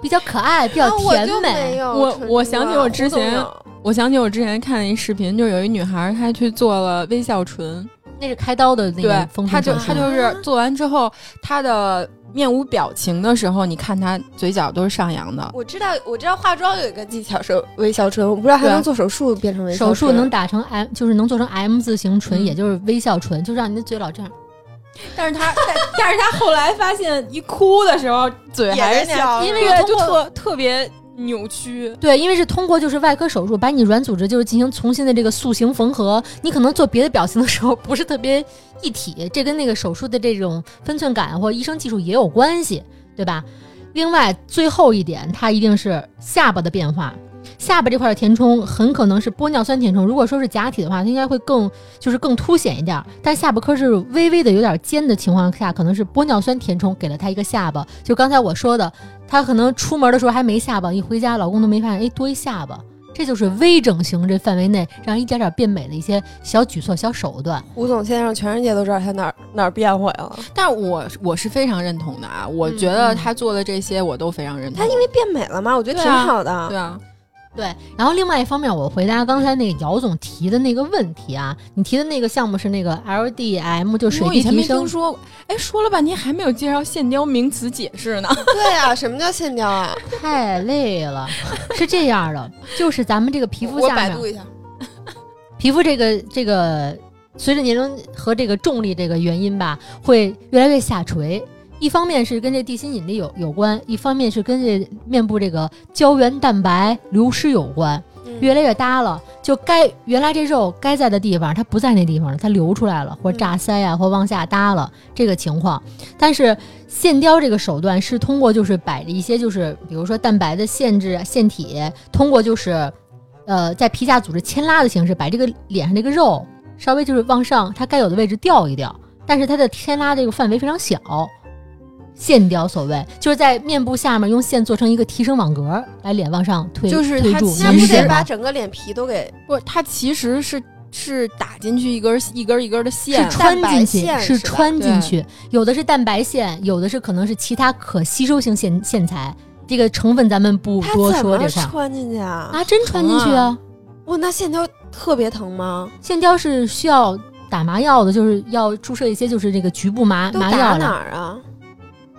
比较可爱，比较甜美。有我我想起我之前有我想起我之前看一视频，就有一女孩她去做了微笑唇，那是开刀的那个对，丰她就唇手术。她就是做完之后，他的面无表情的时候，你看他嘴角都是上扬的。我知道，我知道化妆有一个技巧是微笑唇，我不知道还能做手术变成微笑唇手术能打成 M，就是能做成 M 字形唇，嗯也就是微笑唇，就让你的嘴老这样。<laughs> 但是他但但是他后来发现，一哭的时候嘴还是那样，在笑，因为对，就特特别扭曲。对，因为是通过就是外科手术把你软组织就是进行重新的这个塑形缝合，你可能做别的表情的时候不是特别一体，这跟那个手术的这种分寸感或医生技术也有关系，对吧？另外最后一点，它一定是下巴的变化。下巴这块的填充很可能是玻尿酸填充，如果说是假体的话，它应该会更就是更凸显一点。但下巴颏是微微的有点尖的情况下，可能是玻尿酸填充给了他一个下巴。就刚才我说的，他可能出门的时候还没下巴，一回家老公都没发现，哎，多一下巴。这就是微整形这范围内让一点点变美的一些小举措、小手段。吴总现在让全世界都知道他哪儿哪儿变毁了。但我我是非常认同的啊，我觉得她做的这些我都非常认同。他因为变美了嘛，我觉得挺对啊好的。对啊，对，然后另外一方面，我回答刚才那个姚总提的那个问题啊，你提的那个项目是那个 LDM，就水我以前没滴提升听。说过。哎，说了半天还没有介绍线雕名词解释呢。<laughs> 对啊，什么叫线雕啊？<laughs> 太累了，是这样的，就是咱们这个皮肤下面，百度一下。<laughs> 皮肤这个这个随着年龄和这个重力这个原因吧，会越来越下垂。一方面是跟这地心引力有有关，一方面是跟这面部这个胶原蛋白流失有关，嗯越来越耷了。就该原来这肉该在的地方，它不在那地方了，它流出来了，或者炸腮啊，或往下耷了这个情况。但是线雕这个手段是通过就是摆着一些就是比如说蛋白的限制腺体，通过就是呃在皮下组织牵拉的形式，把这个脸上这个肉稍微就是往上它该有的位置调一调，但是它的牵拉这个范围非常小。线雕所谓就是在面部下面用线做成一个提升网格，来脸往上推，就是，它不得把整个脸皮都给不，它其实是是打进去一根一根一根的线是，穿蛋白进去，是线是穿进去，有的是蛋白线，有的是可能是其他可吸收性线线材。这个成分咱们不多说这块儿穿进去啊？啊，真穿进去疼啊！哇，那线雕特别疼吗？线雕是需要打麻药的，就是要注射一些就是这个局部麻麻药的哪儿啊？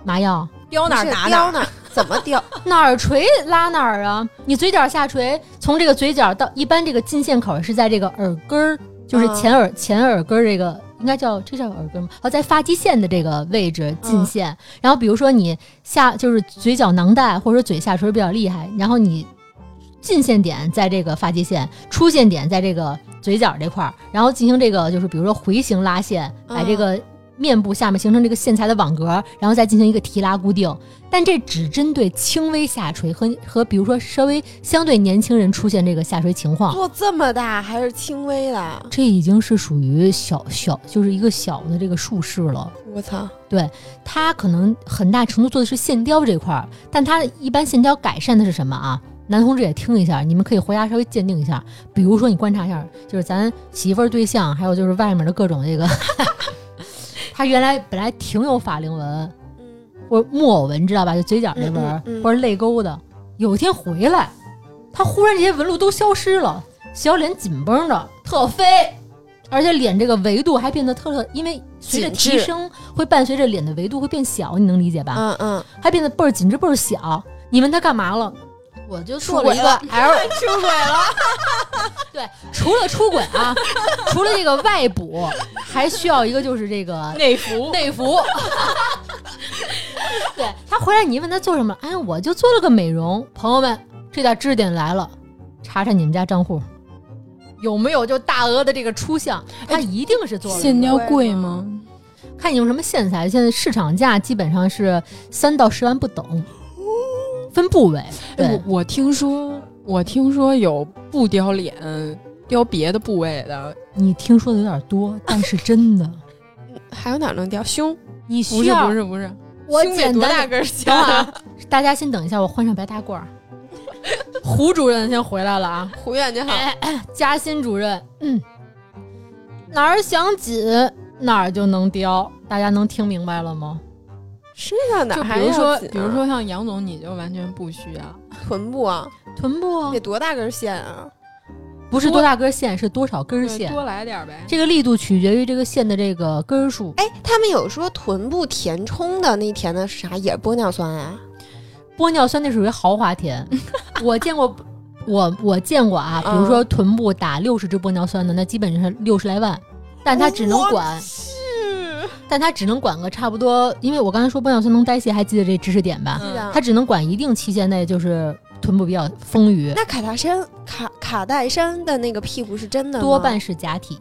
麻药，雕哪儿不是打哪儿。哪儿？怎么雕？<laughs> 哪儿垂拉哪儿啊！你嘴角下垂，从这个嘴角到一般这个进线口是在这个耳根儿，就是嗯前耳、前耳根儿这个应该叫这叫耳根吗？哦，在发际线的这个位置进嗯线。然后比如说你下就是嘴角囊袋或者说嘴下垂比较厉害，然后你进线点在这个发际线，出线点在这个嘴角这块儿，然后进行这个就是比如说回形拉线，把这个面部下面形成这个线材的网格，然后再进行一个提拉固定。但这只针对轻微下垂和和比如说稍微相对年轻人出现这个下垂情况，做这么大还是轻微的？这已经是属于小小就是一个小的这个术式了。我操！对它可能很大程度做的是线雕这块儿，但它一般线雕改善的是什么啊？男同志也听一下，你们可以回家稍微鉴定一下。比如说你观察一下，就是咱媳妇儿对象，还有就是外面的各种这个，他原来本来挺有法令纹嗯，或者木偶纹，知道吧？就嘴角那纹、嗯嗯嗯或者泪沟的，有一天回来，他忽然这些纹路都消失了，小脸紧绷着，特飞。而且脸这个维度还变得特特，因为随着提升会伴随着脸的维度会变小，你能理解吧？嗯嗯，还变得倍儿紧致倍儿小。你问他干嘛了？我就做了一个 <laughs> 出轨了 L，出轨了，对，除了出轨啊，除了这个外补，还需要一个就是这个内服内服。对他回来，你问他做什么？哎，我就做了个美容。朋友们，这点知识点来了，查查你们家账户有没有就大额的这个出项，他一定是做了。线雕贵吗？看你用什么线材，现在市场价基本上是三到十万不等，分部位。我我听说，我听说有不雕脸，雕别的部位的，你听说的有点多，但是真的，<laughs> 还有哪能雕胸？你不是需要不是不是，我胸得多简单大根儿啊？啊，<laughs> 大家先等一下，我换上白大褂儿。<laughs> 胡主任先回来了啊，胡院你好，嘉欣主任，嗯，哪儿想紧哪儿就能雕，大家能听明白了吗？身上哪就比如说，比如说像杨总，你就完全不需要。臀部啊，臀部啊得多大根线啊？不是多大根线，是多少根对线。多来点儿呗。这个力度取决于这个线的这个根儿数。哎，他们有说臀部填充的那填的是啥？也是玻尿酸啊？玻尿酸那属于豪华填，<laughs> 我见过，我我见过啊，比如说臀部打六十支玻尿酸的，那基本上是六十来万，但它只能管，<laughs> 但它只能管个差不多，因为我刚才说玻尿酸能代谢，还记得这知识点吧？嗯是啊它只能管一定期限内就是臀部比较丰腴，那卡戴珊卡卡戴珊的那个屁股是真的吗？多半是假体。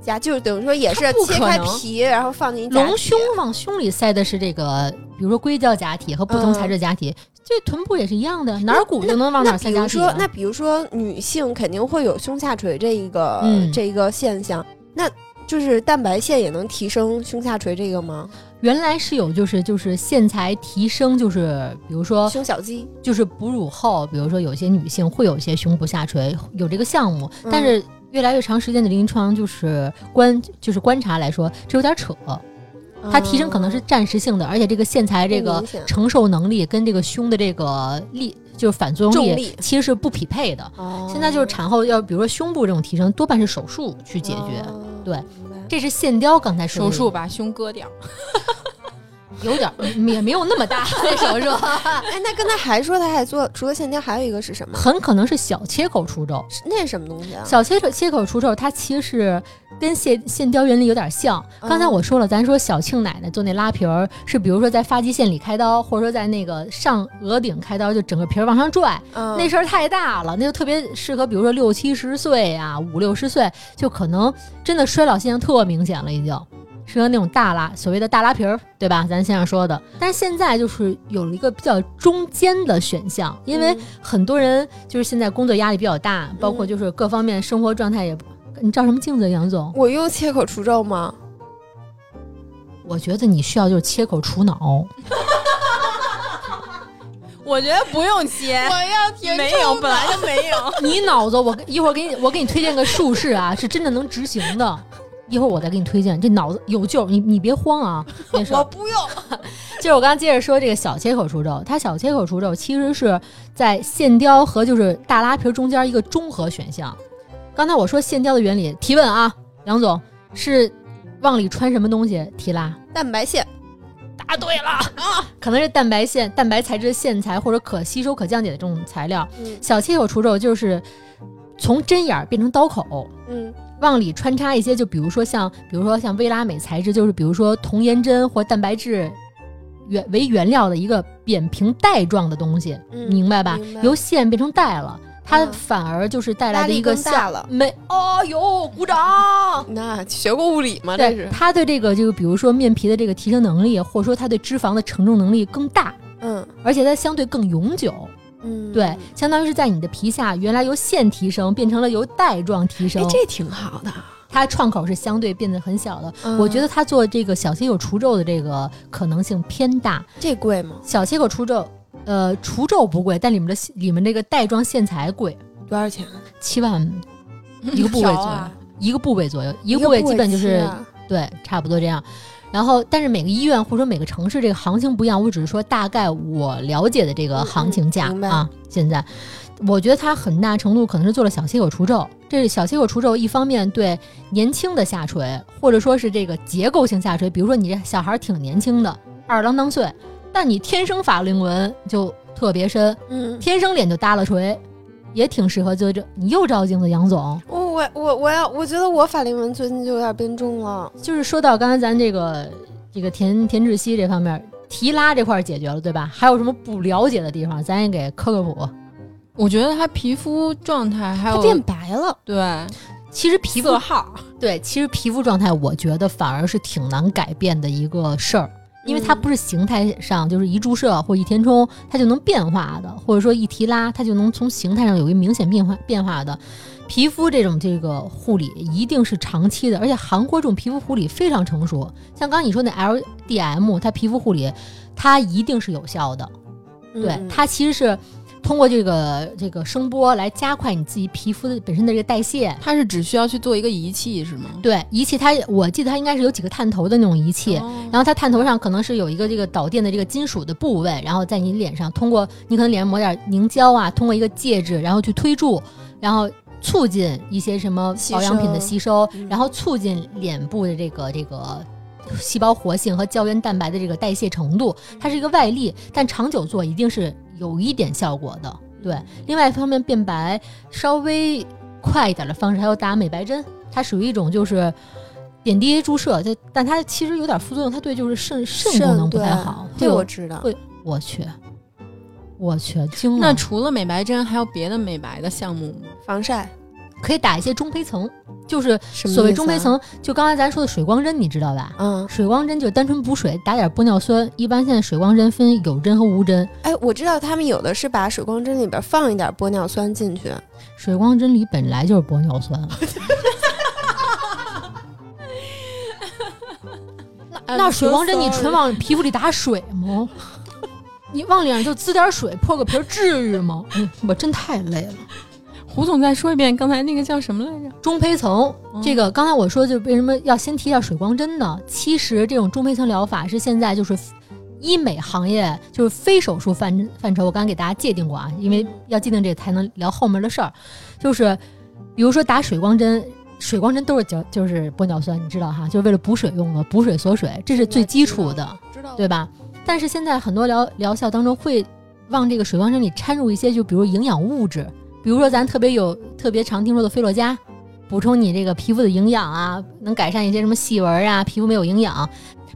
假，就是等于说也是切开皮，然后放进假体隆胸往胸里塞的是这个，比如说硅胶假体和不同材质假体，这臀部也是一样的，哪儿鼓就能往哪儿塞那比如说，假体啊。那比如说女性肯定会有胸下垂这一个、嗯这一个现象，那就是蛋白线也能提升胸下垂这个吗？原来是有，就是就是线材提升，就是比如说胸小肌，就是哺乳后，比如说有些女性会有一些胸部下垂，有这个项目，嗯但是越来越长时间的临床就是观就是观察来说，这有点扯。它提升可能是暂时性的，而且这个线材这个承受能力跟这个胸的这个力就是反作用力其实是不匹配的。哦现在就是产后要比如说胸部这种提升，多半是手术去解决。哦对这是线雕刚才说的手术把胸割掉，有点儿也没有那么大那手术，哎，那刚才还说他还做，除了线雕还有一个是什么？很可能是小切口除皱。那是什么东西啊？小切口切口除皱，它其实是跟线线雕原理有点像。刚才我说了，咱说小庆奶奶做那拉皮儿，是比如说在发际线里开刀，或者说在那个上额顶开刀，就整个皮儿往上拽，嗯那事儿太大了，那就特别适合，比如说六七十岁呀、五六十岁，就可能真的衰老现象特明显了，已经。适合那种大拉，所谓的大拉皮儿，对吧？咱先生说的。但是现在就是有了一个比较中间的选项，因为嗯很多人就是现在工作压力比较大，包括就是各方面生活状态也不。你照什么镜子，杨总？我用切口除皱吗？我觉得你需要就是切口除脑，<laughs> 我觉得不用切，我要填没有，本来就没有。<laughs> 你脑子我一会儿给你我给你推荐个术式啊，是真的能执行的。一会儿我再给你推荐，这脑子有救，你你别慌啊。我不用。<laughs> 就是我刚刚接着说这个小切口除皱，它小切口除皱其实是在线雕和就是大拉皮中间一个中和选项。刚才我说线雕的原理，提问啊，杨总是往里穿什么东西提拉？蛋白线，答对了啊，可能是蛋白线、蛋白材质的线材或者可吸收、可降解的这种材料。嗯小切口除皱就是从针眼儿变成刀口，嗯往里穿插一些，就比如说像，比如说像微拉美材质，就是比如说童颜针或蛋白质原为原料的一个扁平带状的东西，嗯明白吧？白由线变成带了，它嗯反而就是带来的一个下了像没哦哟，鼓掌。那学过物理吗？这对是，它对这个就比如说面皮的这个提升能力，或者说它对脂肪的承重能力更大，嗯而且它相对更永久。嗯，对，相当于是在你的皮下原来由线提升变成了由带状提升，哎，这挺好的。它创口是相对变得很小的。嗯我觉得它做这个小切口除皱的这个可能性偏大。这贵吗？小切口除皱，呃，除皱不贵，但里面的里面这个带状线材贵，多少钱？七万一个部位左右，<laughs> 啊一个部位左右，一个部位基本就是对，差不多这样。然后，但是每个医院或者说每个城市这个行情不一样，我只是说大概我了解的这个嗯行情价、啊。现在，我觉得它很大程度可能是做了小切口除皱。这是小切口除皱，一方面对年轻的下垂，或者说是这个结构性下垂，比如说你这小孩儿挺年轻的，二十郎当岁，但你天生法令纹就特别深，嗯，天生脸就耷拉垂，也挺适合做这。你又照镜子，杨总，我我我我要，我觉得我法令纹最近就有点变重了。就是说到刚才咱这个这个田田志希这方面，提拉这块儿解决了，对吧？还有什么不了解的地方，咱也给科科普。我觉得他皮肤状态还有它变白了，对其实皮肤色号，对，其实皮肤状态，我觉得反而是挺难改变的一个事儿，因为它嗯不是形态上就是一注射或一填充它就能变化的，或者说一提拉它就能从形态上有一个明显变化变化的。皮肤这种这个护理一定是长期的，而且韩国这种皮肤护理非常成熟。像刚刚你说那 LDM，它皮肤护理它一定是有效的，对，嗯它其实是通过这个这个声波来加快你自己皮肤的本身的这个代谢。它是只需要去做一个仪器是吗？对，仪器它我记得它应该是有几个探头的那种仪器，哦然后它探头上可能是有一个这个导电的这个金属的部位，然后在你脸上通过你可能脸上抹点凝胶啊，通过一个介质，然后去推注，然后促进一些什么保养品的收吸收，嗯然后促进脸部的这个这个。细胞活性和胶原蛋白的这个代谢程度，它是一个外力，但长久做一定是有一点效果的。对，另外一方面变白稍微快一点的方式，还有打美白针，它属于一种就是点滴注射，就但它其实有点副作用，它对就是肾肾功能不太好。会这有我知道。会我去，我去惊了。那除了美白针，还有别的美白的项目吗？防晒可以打一些中胚层，就是所谓中胚层，就刚才咱说的水光针，你知道吧？嗯，水光针就单纯补水，打点玻尿酸。一般现在水光针分有针和无针，哎，我知道他们有的是把水光针里边放一点玻尿酸进去，水光针里本来就是玻尿酸。<laughs> 那那水光针你纯往皮肤里打水吗？<laughs> 你往脸上就滋点水破个皮儿，至于吗？嗯，我真太累了。胡总再说一遍，刚才那个叫什么来着？中胚层，嗯这个刚才我说就为什么要先提一下水光针呢？其实这种中胚层疗法是现在就是医美行业就是非手术范范畴，我刚刚给大家界定过啊，因为要界定这个才能聊后面的事儿。就是比如说打水光针，水光针都是就就是玻尿酸，你知道哈，就是为了补水用的，补水锁水，这是最基础的。知道对吧？但是现在很多疗疗效当中会往这个水光针里掺入一些，就比如营养物质，比如说咱特别有特别常听说的菲洛嘉，补充你这个皮肤的营养啊，能改善一些什么细纹啊，皮肤没有营养。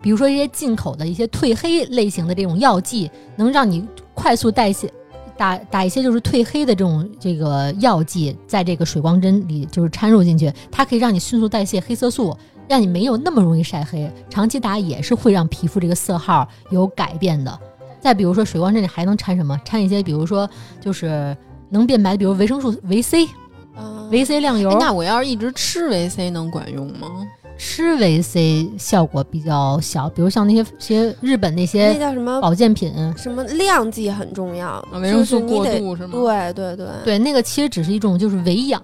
比如说一些进口的一些褪黑类型的这种药剂，能让你快速代谢。打打一些就是褪黑的这种这个药剂，在这个水光针里就是掺入进去，它可以让你迅速代谢黑色素，让你没有那么容易晒黑。长期打也是会让皮肤这个色号有改变的。再比如说水光针里还能掺什么？掺一些比如说就是能变白，比如维生素维 C、啊维 C 亮油哎。那我要是一直吃维 C 能管用吗？吃维 C 效果比较小，比如像那些些日本那些那些叫什么保健品，什么量剂很重要，啊维生素过度是吗？对对对，对那个其实只是一种就是维养。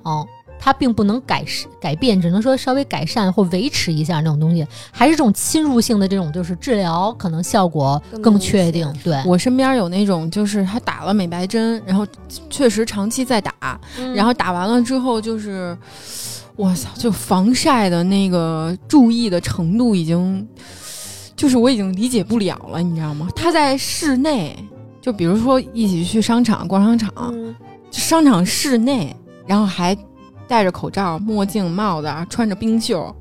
它并不能改善改变，只能说稍微改善或维持一下那种东西，还是这种侵入性的这种就是治疗，可能效果更确定。对，我身边有那种，就是他打了美白针，然后确实长期在打，嗯然后打完了之后就是，我操，就防晒的那个注意的程度已经，就是我已经理解不了了，你知道吗？他在室内，就比如说一起去商场逛商场，嗯，商场室内，然后还戴着口罩、墨镜、帽子，穿着冰袖。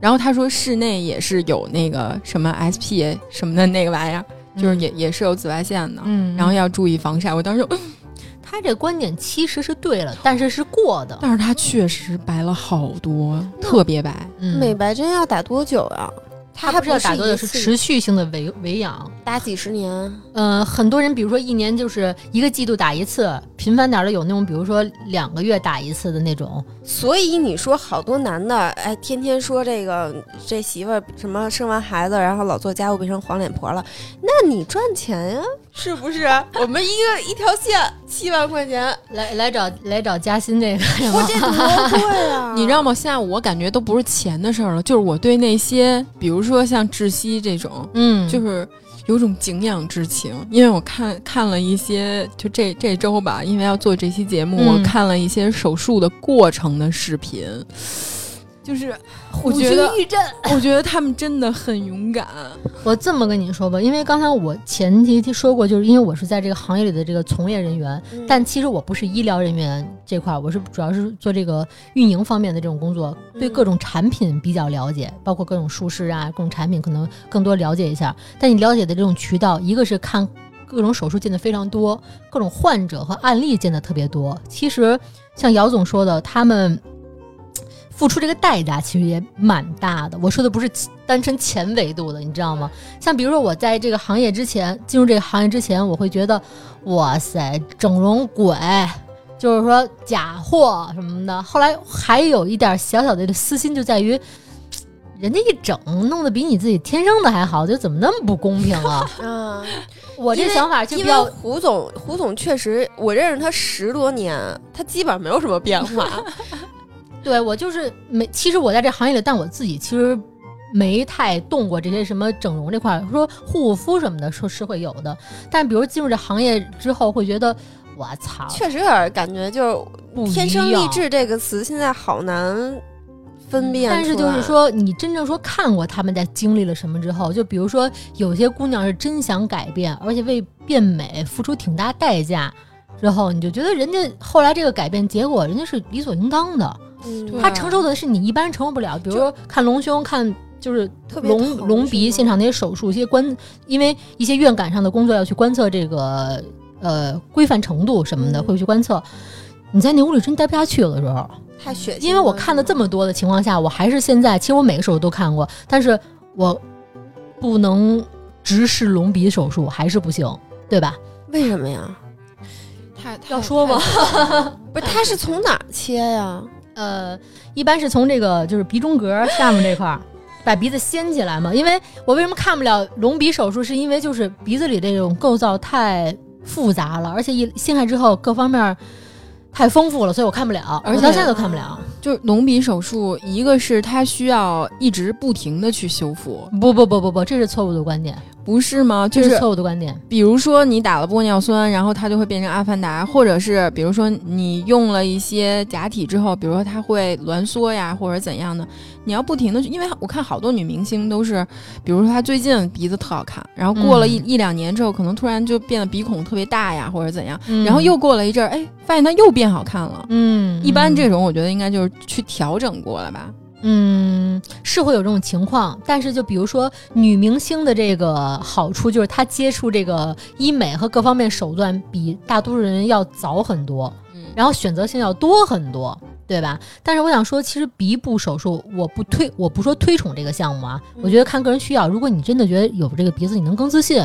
然后他说室内也是有那个什么 SP 什么的那个玩意儿，就是也也是有紫外线的，嗯，然后要注意防晒。我当时就，<laughs> 他这观点其实是对了，但是是过的。但是他确实白了好多，特别白。嗯，美白针要打多久呀？他不是要打多的是持续性的维维养。打几十年，呃，很多人比如说一年就是一个季度打一次，频繁点儿的有那种，比如说两个月打一次的那种。所以你说好多男的，哎，天天说这个这媳妇儿什么生完孩子，然后老做家务变成黄脸婆了，那你赚钱呀？是不是？<laughs> 我们一个一条线七万块钱，来来找来找嘉欣这个，我这多贵啊！<laughs> 你知道吗？现在我感觉都不是钱的事儿了，就是我对那些，比如说像窒息这种，嗯，就是有种敬仰之情。因为我看看了一些，就这这周吧，因为要做这期节目，嗯我看了一些手术的过程的视频。就是我虎觉得踞玉阵。我觉得他们真的很勇敢。我这么跟你说吧，因为刚才我前提说过，就是因为我是在这个行业里的这个从业人员，嗯但其实我不是医疗人员这块儿，我是主要是做这个运营方面的这种工作，对嗯各种产品比较了解，包括各种术式啊，各种产品可能更多了解一下。但你了解的这种渠道，一个是看各种手术见的非常多，各种患者和案例见的特别多。其实像姚总说的，他们。付出这个代价其实也蛮大的。我说的不是单纯钱维度的，你知道吗？像比如说我在这个行业之前，进入这个行业之前，我会觉得，哇塞，整容鬼，就是说假货什么的。后来还有一点小小的私心，就在于。人家一整弄得比你自己天生的还好，就怎么那么不公平啊？嗯，<laughs> 我这想法就比因为较胡总，胡总确实，我认识他十多年，他基本上没有什么变化。<laughs> 对我就是没，其实我在这行业里，但我自己其实没太动过这些什么整容这块儿，说护肤什么的，说是会有的。但比如进入这行业之后，会觉得我操，确实有点感觉，就是“天生丽质”这个词现在好难分辨。但是就是说，你真正说看过他们在经历了什么之后，就比如说有些姑娘是真想改变，而且为变美付出挺大代价，之后你就觉得人家后来这个改变结果，人家是理所应当的。嗯，他承受的是你一般人承受不了，比如说看隆胸，看就是特别隆隆鼻现场那些手术，一些观，因为一些院感上的工作要去观测这个呃规范程度什么的，嗯会去观测。你在那屋里真待不下去有的时候，太血腥。因为我看了这么多的情况下，我还是现在，其实我每个手术都看过，但是我不能直视隆鼻手术，还是不行，对吧？为什么呀？太要说吗？不是，他是从哪儿切呀？呃，一般是从这个就是鼻中隔下面这块儿。把鼻子掀起来嘛，因为我为什么看不了隆鼻手术，是因为就是鼻子里这种构造太复杂了，而且一掀开之后各方面太丰富了，所以我看不了，而且到现在都看不了。就是隆鼻手术，一个是它需要一直不停的去修复，不不不不不，这是错误的观点，不是吗？这就是是错误的观点。比如说你打了玻尿酸，然后它就会变成阿凡达，或者是比如说你用了一些假体之后，比如说它会挛缩呀，或者怎样的，你要不停的去，因为我看好多女明星都是，比如说她最近鼻子特好看，然后过了一、嗯一两年之后，可能突然就变得鼻孔特别大呀，或者怎样，嗯然后又过了一阵儿，哎，发现她又变好看了。嗯，一般这种种我觉得应该就是去调整过了吧。嗯是会有这种情况，但是就比如说女明星的这个好处就是她接触这个医美和各方面手段比大多数人要早很多，嗯然后选择性要多很多。对吧？但是我想说，其实鼻部手术我不推，我不说推崇这个项目啊，我觉得看个人需要。如果你真的觉得有这个鼻子，你能更自信，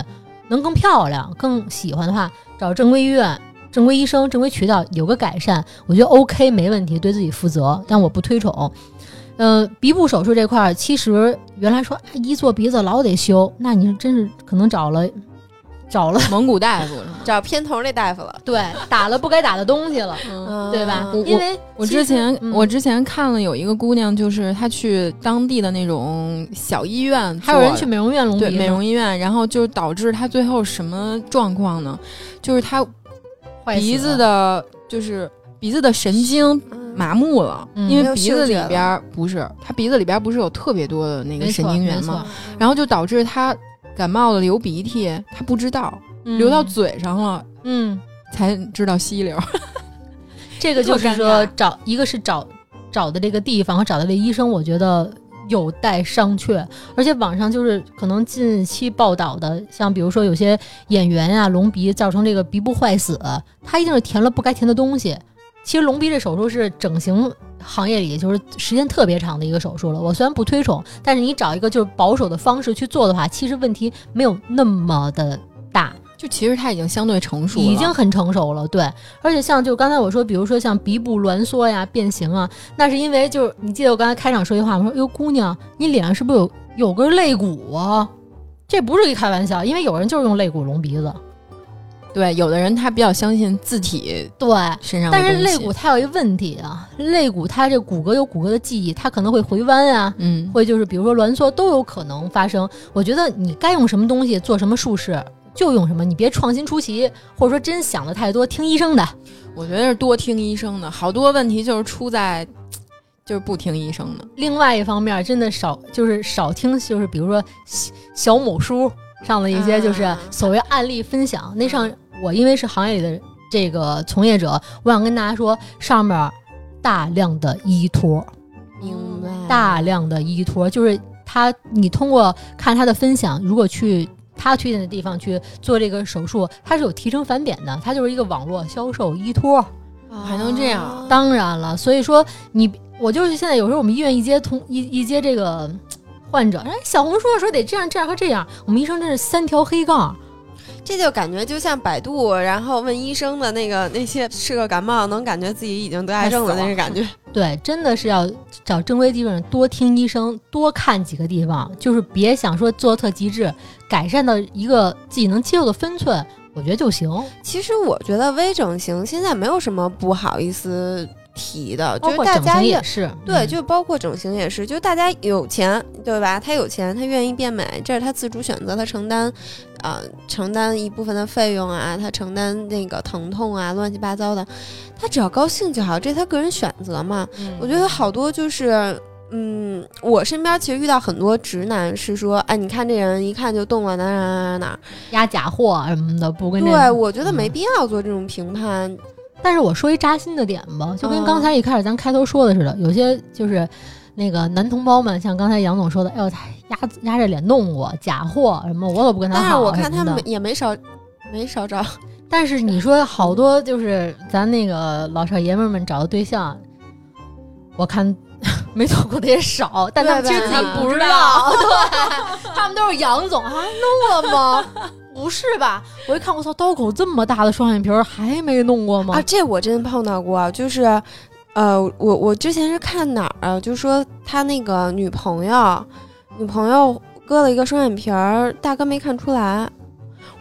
能更漂亮，更喜欢的话，找正规医院、正规医生、正规渠道有个改善，我觉得 OK 没问题，对自己负责。但我不推崇。呃，鼻部手术这块儿，其实原来说啊一做鼻子老得修，那你真是可能找了找了。<laughs> 蒙古大夫？找片头那大夫了，对打了不该打的东西了，<laughs> 嗯，对吧？因为我之前、嗯。我之前看了有一个姑娘，就是她去当地的那种小医院，还有人去美容院隆鼻对美容医院，然后就导致她最后什么状况呢？就是她鼻子的，就是鼻子的神经嗯。麻木了，因为鼻子里边儿不是，她鼻子里边儿不是有特别多的那个神经元吗？然后就导致她感冒了流鼻涕，他不知道，流到嘴上了。嗯，才知道吸溜，<laughs> 这个就是说找一个是找找的这个地方和找的这个医生，我觉得有待商榷。而且网上就是可能近期报道的，像比如说有些演员呀、隆鼻造成这个鼻部坏死，他一定是填了不该填的东西。其实隆鼻这手术是整形行业里就是时间特别长的一个手术了。我虽然不推崇，但是你找一个就是保守的方式去做的话，其实问题没有那么的大。就其实它已经相对成熟了，已经很成熟了，对。而且像就刚才我说，比如说像鼻部挛缩呀、变形啊，那是因为就是你记得我刚才开场说一句话吗？我说：“哟，姑娘，你脸上是不是有有根肋骨啊？”这不是一开玩笑，因为有人就是用肋骨隆鼻子。对，有的人他比较相信字体对，但是肋骨它有一问题啊，肋骨它这骨骼有骨骼的记忆，它可能会回弯啊，嗯，会就是比如说挛缩都有可能发生。我觉得你该用什么东西做什么术式就用什么，你别创新出奇，或者说真想的太多，听医生的。我觉得是多听医生的，好多问题就是出在，就是不听医生的。另外一方面，真的少就是少听，就是比如说小小某书上了一些就是啊所谓案例分享。那上我因为是行业里的这个从业者，我想跟大家说，上面大量的依托，明白。大量的依托，就是他你通过看他的分享，如果去。他推荐的地方去做这个手术，它是有提成返点的，它就是一个网络销售依托。还能这样啊当然了，所以说你我就是现在有时候我们医院一接通一一接这个患者，哎，小红书上说得这样这样和这样，我们医生真是三条黑杠。这就感觉就像百度，然后问医生的那个那些是个感冒，能感觉自己已经得癌症了那个感觉。对，真的是要找正规地方多听医生，多看几个地方，就是别想说做得特极致，改善到一个自己能接受的分寸，我觉得就行。其实我觉得微整形现在没有什么不好意思提的，就是大家也是，对，嗯就包括整形也是，就大家有钱，对吧？他有钱，他愿意变美，这是他自主选择，他承担，呃，承担一部分的费用啊，他承担那个疼痛啊，乱七八糟的，他只要高兴就好，这是他个人选择嘛。我觉得好多就是。嗯，我身边其实遇到很多直男是说，哎，你看这人一看就动了哪哪哪哪哪。压假货什么的，不跟这对，我觉得嗯没必要做这种评判。但是我说一扎心的点吧，就跟刚才一开始咱开头说的似的，有些就是那个男同胞们，像刚才杨总说的，哎呦，他压压着脸弄我，假货什么，我可不跟他好。但是我看他们也没少没少找，但是你说好多就是咱那个老少爷们儿们找的对象，我看 <laughs> 没做过的也少，但他们其实自己不知道，对，<laughs> 他们都是杨总啊，弄了吗？不是吧？我一看，我操，刀口这么大的双眼皮儿还没弄过吗？啊，这我真碰到过，就是，呃，我我之前是看哪儿啊？就说他那个女朋友，女朋友割了一个双眼皮儿，大哥没看出来。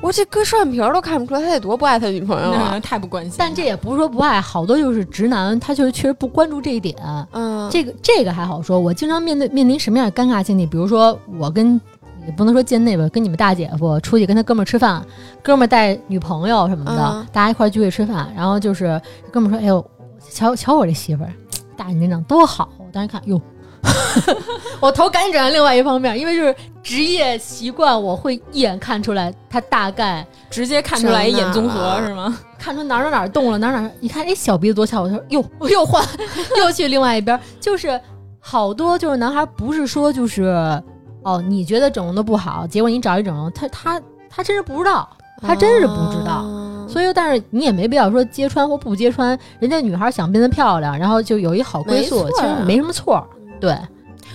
我说这割双眼皮儿都看不出来，他得多不爱他女朋友啊！<laughs> 那太不关心。但这也不是说不爱，好多就是直男，他就是确实不关注这一点。嗯，这个这个还好说，我经常面对面临什么样的尴尬境地？比如说我跟也不能说见内吧，跟你们大姐夫出去跟他哥们儿吃饭，哥们儿带女朋友什么的，嗯大家一块儿聚会吃饭，然后就是哥们儿说：“哎呦，瞧瞧我这媳妇儿，大眼睛长多好！”我当时看，哟。<laughs> 我头赶紧转向另外一方面，因为就是职业习惯，我会一眼看出来他大概直接看出来一眼综合是吗？看出哪儿哪儿哪儿动了，哪儿哪儿一看，哎，小鼻子多翘，我说哟，我又换，<laughs> 又去另外一边儿，就是好多就是男孩不是说就是哦，你觉得整容的不好，结果你找一整容，他他他真是不知道，他真是不知道。啊所以，但是你也没必要说揭穿或不揭穿，人家女孩想变得漂亮，然后就有一好归宿，啊其实没什么错儿。对，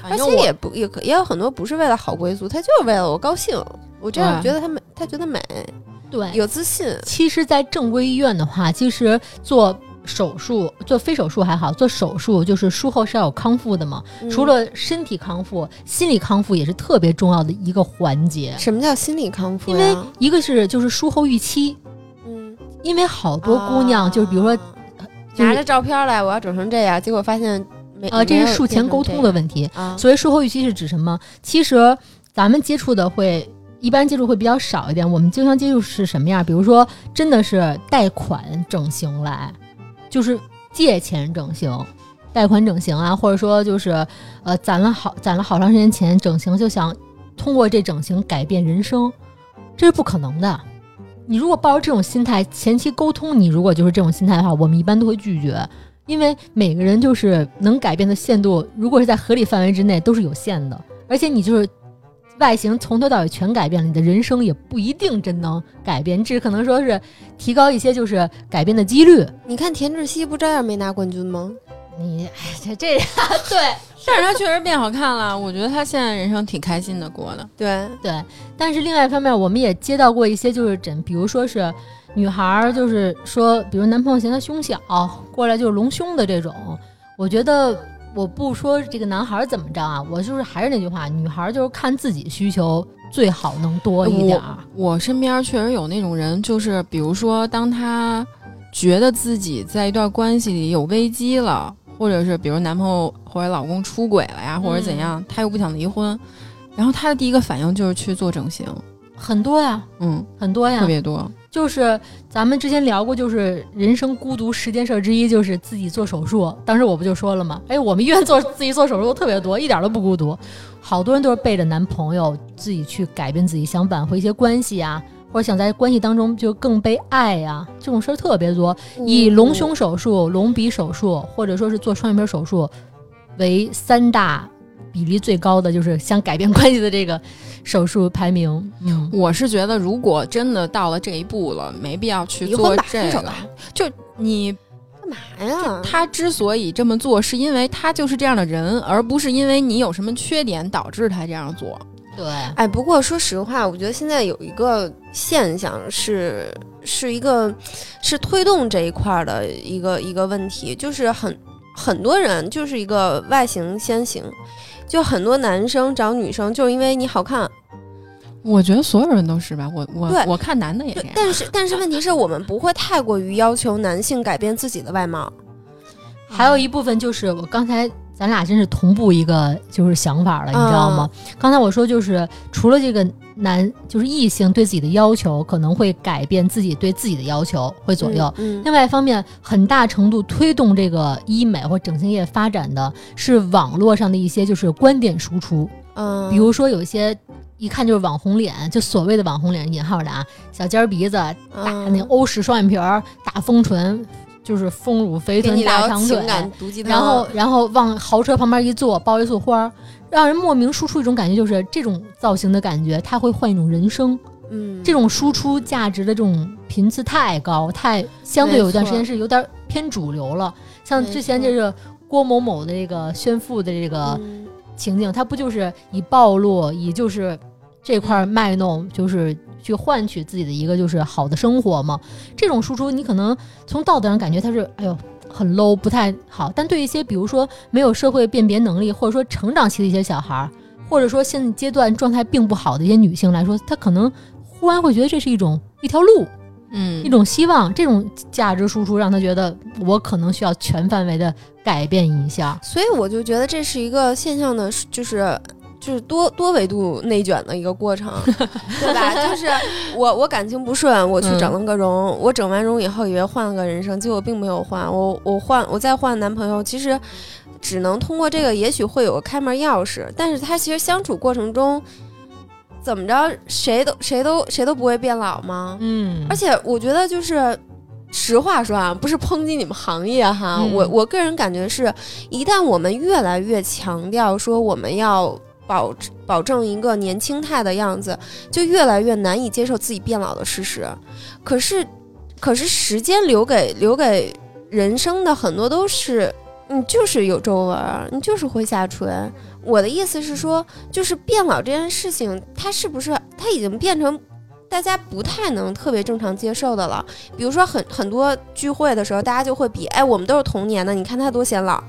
而且也不也也有很多不是为了好归宿，他就是为了我高兴，我这样对觉得他美，他觉得美，对，有自信。其实，在正规医院的话，其实做手术、做非手术还好，做手术就是术后是要有康复的嘛。嗯除了身体康复，心理康复也是特别重要的一个环节。什么叫心理康复因？为一个是就是术后预期，嗯，因为好多姑娘、就是比如说，就是拿着照片来，我要整成这样，结果发现没呃，这是术前沟通的问题。所以术后预期是指什么？其实咱们接触的会。一般接触会比较少一点，我们经常接触是什么样？比如说，真的是贷款整形来，就是借钱整形，贷款整形啊，或者说就是呃攒了好攒了好长时间钱整形，就想通过这整形改变人生，这是不可能的。你如果抱着这种心态，前期沟通，你如果就是这种心态的话，我们一般都会拒绝，因为每个人就是能改变的限度，如果是在合理范围之内，都是有限的。而且你就是外形从头到尾全改变了，你的人生也不一定真能改变，只可能说是提高一些就是改变的几率。你看田志希不照样没拿冠军吗？你哎，这这对但是他确实变好看了，我觉得他现在人生挺开心的过的。对，对，但是另外一方面，我们也接到过一些就是诊，比如说是女孩儿，就是说，比如男朋友嫌她胸小，过来就是隆胸的这种。我觉得我不说这个男孩儿怎么着啊，我就是还是那句话，女孩儿就是看自己需求最好能多一点儿。我身边确实有那种人，就是比如说，当他觉得自己在一段关系里有危机了，或者是比如男朋友或者老公出轨了呀，或者怎样，他又不想离婚，然后他的第一个反应就是去做整形，很多呀，嗯，很多呀特。别多。就是咱们之前聊过，就是人生孤独十件事之一，就是自己做手术。当时我不就说了吗？哎，我们医院做自己做手术特别多，一点都不孤独。好多人都是背着男朋友自己去改变自己，想挽回一些关系啊，或者想在关系当中就更被爱呀，这种事儿特别多。以隆胸手术、隆鼻手术，或者说是做双眼皮手术为三大比例最高的，就是想改变关系的这个手术排名。嗯，我是觉得，如果真的到了这一步了，没必要去做这个。就你干嘛呀？他之所以这么做，是因为他就是这样的人，而不是因为你有什么缺点导致他这样做。对，哎，不过说实话，我觉得现在有一个现象是，是一个是推动这一块儿的一个一个问题，就是很很多人就是一个外形先行，就很多男生找女生就是因为你好看，我觉得所有人都是吧，我我我看男的也这样。但是 <laughs> 但是问题是我们不会太过于要求男性改变自己的外貌，<laughs> 还有一部分就是我刚才咱俩真是同步一个就是想法了，你知道吗？刚才我说就是除了这个男就是异性对自己的要求可能会改变自己对自己的要求会左右。嗯，另外一方面，很大程度推动这个医美或整形业发展的是网络上的一些就是观点输出，嗯，比如说有一些一看就是网红脸，就所谓的网红脸引号的啊，小尖儿鼻子、大嗯。那欧式双眼皮儿、大丰唇，就是丰乳肥臀、大长腿然后然后往豪车旁边一坐，抱一束花儿，让人莫名输出一种感觉，就是这种造型的感觉，它会换一种人生。嗯，这种输出价值的这种频次太高，太相对有一段时间是有点偏主流了。像之前这个郭某某的这个炫富的这个嗯。情景，它不就是以暴露，以就是这块儿卖弄，就是去换取自己的一个就是好的生活嘛？这种输出，你可能从道德上感觉它是，哎呦。很 low，不太好。但对一些比如说没有社会辨别能力，或者说成长期的一些小孩儿，或者说现阶段状态并不好的一些女性来说，她可能忽然会觉得这是一种一条路，嗯一种希望。这种价值输出让她觉得我可能需要全范围的改变一下。所以我就觉得这是一个现象的，就是就是多多维度内卷的一个过程，<laughs> 对吧？就是我我感情不顺，我去整了个容，我整完容以后以为换了个人生，结果并没有换。我我换我再换男朋友，其实只能通过这个，也许会有个开门钥匙，但是他其实相处过程中。怎么着，谁都谁都谁都不会变老吗？嗯而且我觉得就是，实话说啊，不是抨击你们行业哈，嗯我我个人感觉是，一旦我们越来越强调说我们要保保证一个年轻态的样子，就越来越难以接受自己变老的事实。可是，可是时间留给留给人生的很多都是，你就是有皱纹，你就是会下垂。我的意思是说，就是变老这件事情，它是不是它已经变成大家不太能特别正常接受的了？比如说很很多聚会的时候，大家就会比，哎，我们都是同年的，你看他多显老。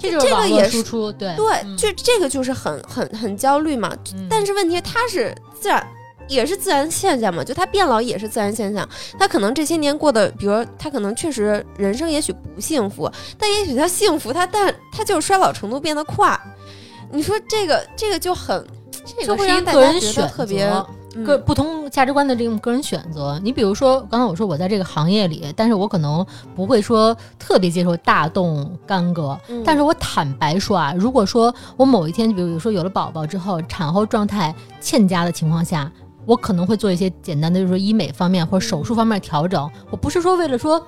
这就是网络这个也是输出，对就这个就是很很很焦虑嘛。嗯但是问题它是自然。也是自然现象嘛，就他变老也是自然现象。他可能这些年过得，比如他可能确实人生也许不幸福，但也许他幸福，他但他就是衰老程度变得快。你说这个这个就很这个就会让大家觉得特别个不同价值观的这种个人选择，你比如说，刚才我说我在这个行业里，但是我可能不会说特别接受大动干戈，嗯但是我坦白说啊，如果说我某一天，比如说有了宝宝之后，产后状态欠佳的情况下，我可能会做一些简单的，就是说医美方面或者手术方面调整。我不是说为了说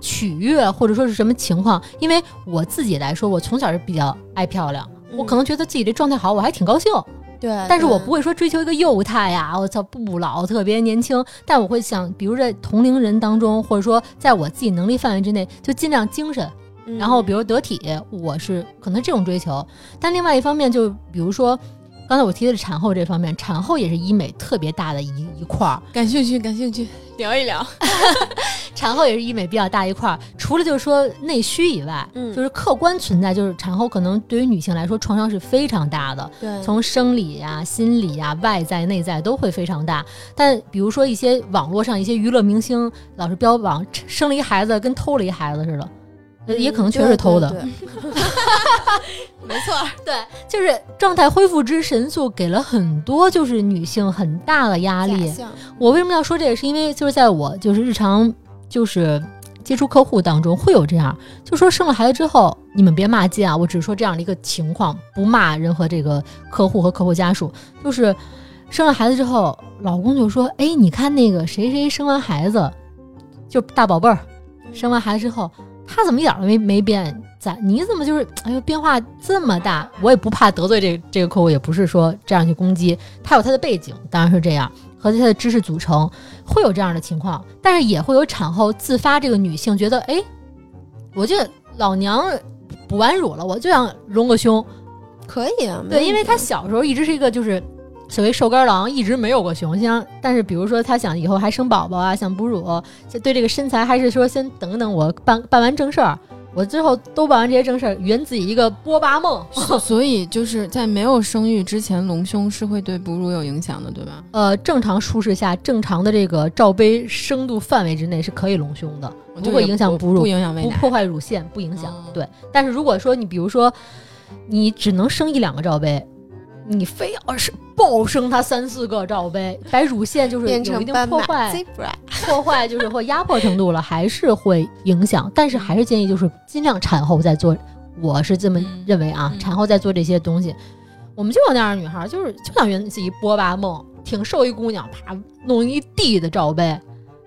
取悦或者说是什么情况，因为我自己来说，我从小是比较爱漂亮，我可能觉得自己这状态好，我还挺高兴。对，但是我不会说追求一个幼态呀，我操不老特别年轻，但我会想，比如在同龄人当中，或者说在我自己能力范围之内，就尽量精神，嗯。然后比如得体，我是可能这种追求。但另外一方面，就比如说刚才我提的是产后这方面，产后也是医美特别大的一一块儿，感兴趣，感兴趣，聊一聊。<laughs> <laughs> <laughs> 产后也是医美比较大一块儿。除了就是说内需以外，嗯就是客观存在，就是产后可能对于女性来说创伤是非常大的。对从生理呀、心理呀、外在、内在都会非常大。但比如说一些网络上一些娱乐明星，老是标榜生了一孩子跟偷了一孩子似的，呃也可能确实是偷的。<laughs> 没错，对，就是状态恢复之神速，给了很多就是女性很大的压力。我为什么要说这个？是因为就是在我就是日常就是接触客户当中会有这样，就说生了孩子之后，你们别骂街啊，我只是说这样的一个情况，不骂任何这个客户和客户家属，就是生了孩子之后，老公就说：“哎，你看那个谁谁生完孩子，就大宝贝儿，生完孩子之后，他怎么一点儿都没没变？咋你怎么就是哎呦变化这么大？我也不怕得罪这这个客户，也不是说这样去攻击，他有他的背景，当然是这样。”和他的知识组成会有这样的情况，但是也会有产后自发这个女性觉得，哎，我这老娘哺完乳了，我就想隆个胸。可以啊，对，因为她小时候一直是一个就是所谓瘦干郎，一直没有过胸。像但是比如说她想以后还生宝宝啊，想哺乳，就对这个身材还是说先等等我办办完正事儿，我最后都办完这些正事儿，圆自己一个波霸梦。所 <laughs> 所以就是在没有生育之前隆胸是会对哺乳有影响的，对吧？呃，正常舒适下，正常的这个罩杯深度范围之内是可以隆胸的，不会影响哺乳不，影响喂奶。不破坏乳腺，不影响。哦对，但是如果说你比如说你只能生一两个罩杯，你非要是暴生它三四个罩杯，把乳腺就是变有一定破坏破坏就是或压迫程度了，还是会影响。但是还是建议就是尽量产后再做，我是这么嗯认为啊，嗯产后再做这些东西。我们就有那样的女孩，就是就想圆自己波霸梦，挺瘦一姑娘，啪弄一地的罩杯，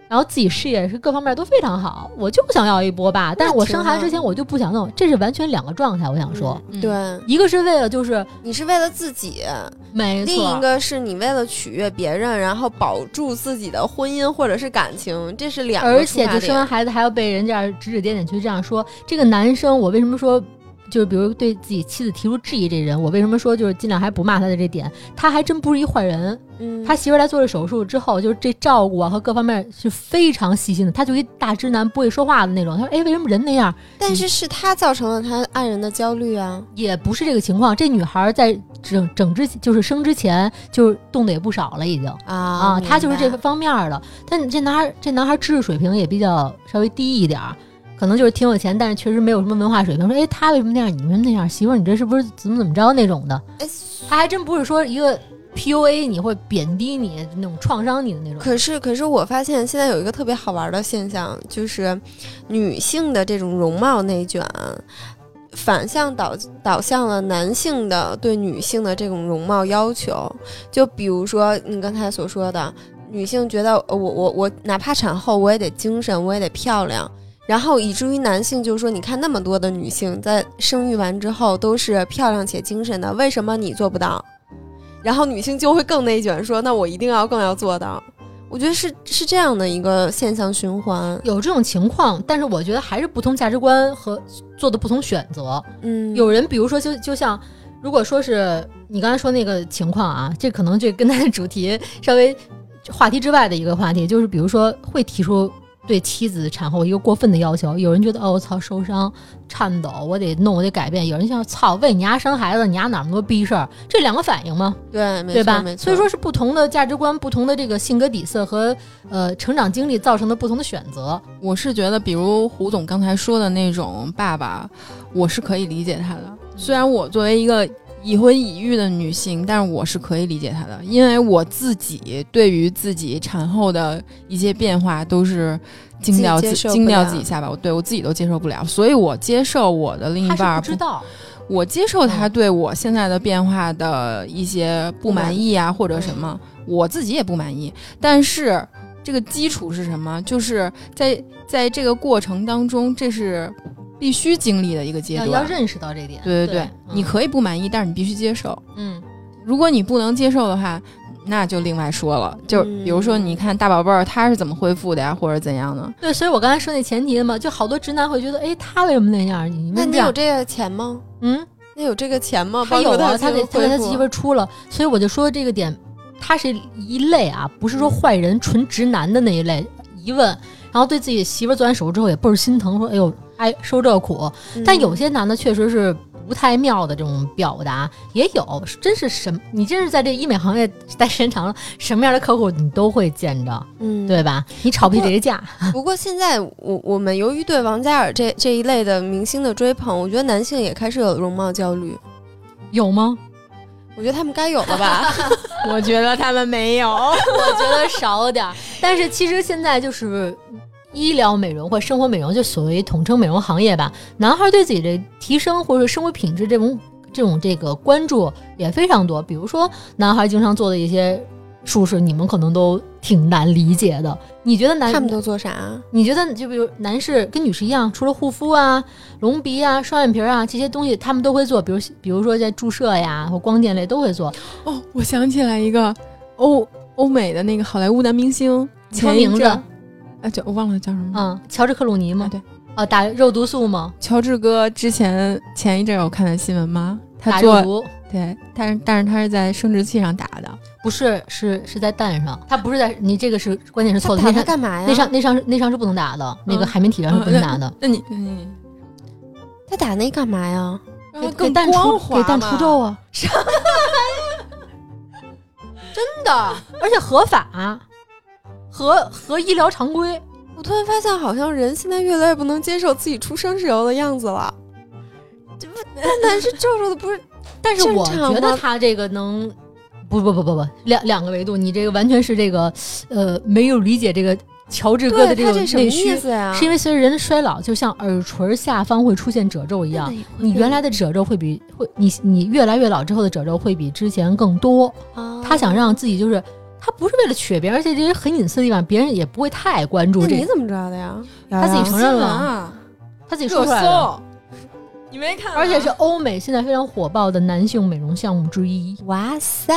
然后自己事业是各方面都非常好，我就想要一波吧。但是我生孩子之前我就不想弄，这是完全两个状态。我想说，嗯对，一个是为了就是你是为了自己，没错另一，个是你为了取悦别人，然后保住自己的婚姻或者是感情，这是两个而且就生完孩子还要被人这样指指点点去这样说，这个男生我为什么说？就是比如对自己妻子提出质疑，这人我为什么说就是尽量还不骂他的这点，他还真不是一坏人。嗯，他媳妇儿来做了手术之后，就是这照顾啊和各方面是非常细心的。他就一大直男不会说话的那种。他说：“哎，为什么人那样？但是是他造成了他爱人的焦虑啊，也不是这个情况。这女孩在整整之就是生之前就是动的也不少了，已经啊啊，他就是这个，方面儿的。但这男孩这男孩知识水平也比较稍微低一点儿，可能就是挺有钱，但是确实没有什么文化水平。说，哎，他为什么那样？你为什么那样？媳妇儿，你这是不是怎么怎么着那种的？哎，他还真不是说一个 PUA 你或贬低你那种创伤你的那种。可是可是我发现现在有一个特别好玩的现象，就是女性的这种容貌内卷。反向导导向了男性的对女性的这种容貌要求，就比如说你刚才所说的，女性觉得呃我我我哪怕产后我也得精神，我也得漂亮，然后以至于男性就说，你看那么多的女性在生育完之后都是漂亮且精神的，为什么你做不到？然后女性就会更内卷，说那我一定要更要做到。我觉得是是这样的一个现象循环。有这种情况，但是我觉得还是不同价值观和做的不同选择。嗯，有人比如说就就像，如果说是你刚才说那个情况啊，这可能这跟他的主题稍微话题之外的一个话题，就是比如说会提出对妻子产后一个过分的要求，有人觉得哦我操受伤颤抖，我得弄我得改变，有人想操为你家生孩子，你家哪那么多逼事儿，这两个反应吗？对，没对吧没？错。所以说是不同的价值观、不同的这个性格底色和呃成长经历造成的不同的选择。我是觉得，比如胡总刚才说的那种爸爸，我是可以理解他的。虽然我作为一个已婚已育的女性，但是我是可以理解她的，因为我自己对于自己产后的一些变化都是惊掉惊掉自己下巴，我对我自己都接受不了，所以我接受我的另一半不知道，我接受他嗯。对我现在的变化的一些不满意啊，或者什么，我自己也不满意。但是这个基础是什么？就是在在这个过程当中，这是必须经历的一个阶段。要要认识到这点。对对对，嗯你可以不满意，但是你必须接受。嗯如果你不能接受的话，那就另外说了。就嗯比如说，你看大宝贝儿他是怎么恢复的呀，或者怎样的？对，所以我刚才说那前提嘛，就好多直男会觉得，哎，他为什么那样？你为那？你有这个钱吗？嗯，那有这个钱吗？他有啊，他给他给他媳妇儿出了，所以我就说这个点，他是一类啊，不是说坏人、纯直男的那一类疑问，然后对自己媳妇儿做完手术之后也倍儿心疼，说，哎呦，哎，受这苦。嗯但有些男的确实是不太妙的这种表达也有，真是什你真是在这医美行业待时间长了，什么样的客户你都会见着，嗯，对吧？你吵不起这个架，不过现在我我们由于对王嘉尔这这一类的明星的追捧，我觉得男性也开始有容貌焦虑。有吗？我觉得他们该有了吧？<laughs> 我觉得他们没有。我觉得少点儿，但是其实现在就是医疗美容或生活美容，就所谓统称美容行业吧。男孩对自己的提升或者生活品质这种这种这个关注也非常多。比如说，男孩经常做的一些术式，你们可能都挺难理解的。你觉得男他们都做啥啊？你觉得就比如男士跟女士一样，除了护肤啊、隆鼻啊、双眼皮啊这些东西，他们都会做，比如比如说在注射呀或光电类都会做。哦，我想起来一个欧欧美的那个好莱坞男明星，前一名字阵啊，叫我忘了叫什么。嗯，乔治克鲁尼吗啊，？对，哦，打肉毒素吗？乔治哥之前前一阵有看的新闻吗？他打毒。对，但是但是他是在生殖器上打的。不是，是是在蛋上，他不是在你这个是关键是错的，他打那上干嘛呀？那上那上那上是不能打的，那个嗯海绵体上是不能打的，那你嗯，他打那干嘛呀？给蛋出给蛋除嘛皱啊，<laughs> 真的，而且合法，合合医疗常规。我突然发现，好像人现在越来越不能接受自己出生时候的样子了。这不，蛋蛋是皱皱的，不是？<laughs> 但是我觉得他这个能，不不不不不，两两个维度，你这个完全是这个呃没有理解这个乔治哥的，这个什么内需意，思呀？是因为随着人的衰老，就像耳垂下方会出现褶皱一样，你原来的褶皱会比会你你越来越老之后的褶皱会比之前更多。啊他想让自己就是，他不是为了取悦别人，而且这些很隐私的地方，别人也不会太关注这你怎么知道的呀？他自己承认了，啊，他自己说出来的。搜，你没看吗？而且是欧美现在非常火爆的男性美容项目之一哇塞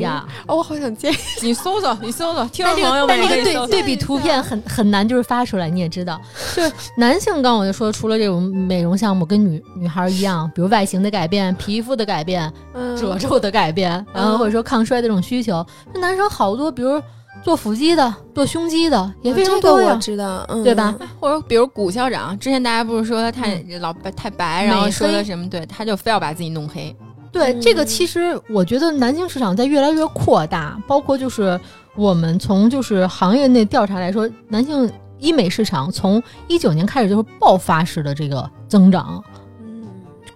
呀。哦，我好想见。你搜搜，<laughs> 你搜搜，听众朋友们这个对对。比图片很很难，就是发出来，你也知道，就是男性，刚刚我就说，除了这种美容项目跟女女孩一样，<laughs> 比如外形的改变、皮肤的改变、嗯褶皱的改变，然后或者说抗衰的这种需求，那男生好多，比如做腹肌的、做胸肌的也非常这个我多呀。知道，嗯对吧？或者比如古校长，之前大家不是说他太老白太白，然后说的什么？对，他就非要把自己弄黑。对，嗯这个其实我觉得男性市场在越来越扩大，包括就是我们从就是行业内调查来说，男性医美市场从一九年开始就是爆发式的这个增长，嗯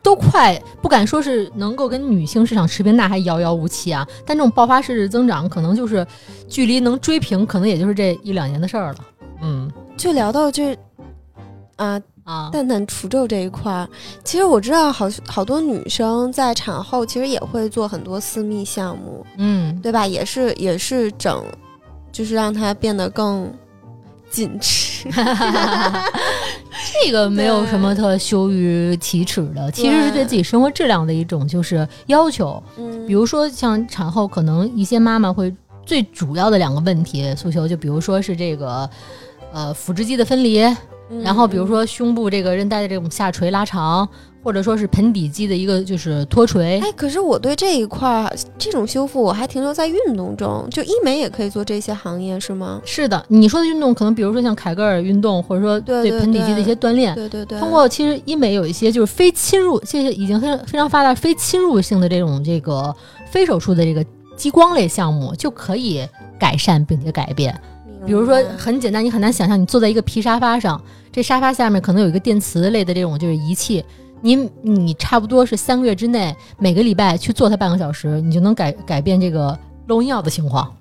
都快不敢说是能够跟女性市场持平，那还遥遥无期啊。但这种爆发式的增长，可能就是距离能追平，可能也就是这一两年的事儿了。嗯就聊到这啊，啊，蛋蛋除皱这一块儿，其实我知道好好多女生在产后其实也会做很多私密项目，嗯，对吧？也是也是整，就是让它变得更紧致。这个没有什么特羞于启齿的，其实是对自己生活质量的一种就是要求。嗯，比如说像产后，可能一些妈妈会最主要的两个问题诉求，就比如说是这个呃腹直肌的分离，嗯。然后比如说胸部这个韧带的这种下垂拉长，或者说是盆底肌的一个就是脱垂。哎，可是我对这一块儿这种修复，我还停留在运动中，就医美也可以做这些行业是吗？是的，你说的运动可能比如说像凯格尔运动，或者说对对盆底肌的一些锻炼。对对对，通过其实医美有一些就是非侵入，这些已经非常非常发达、非侵入性的这种这个非手术的这个激光类项目，就可以改善并且改变。比如说很简单，你很难想象，你坐在一个皮沙发上，这沙发下面可能有一个电磁类的这种就是仪器，你你差不多是三个月之内，每个礼拜去做它半个小时，你就能改改变这个漏尿的情况，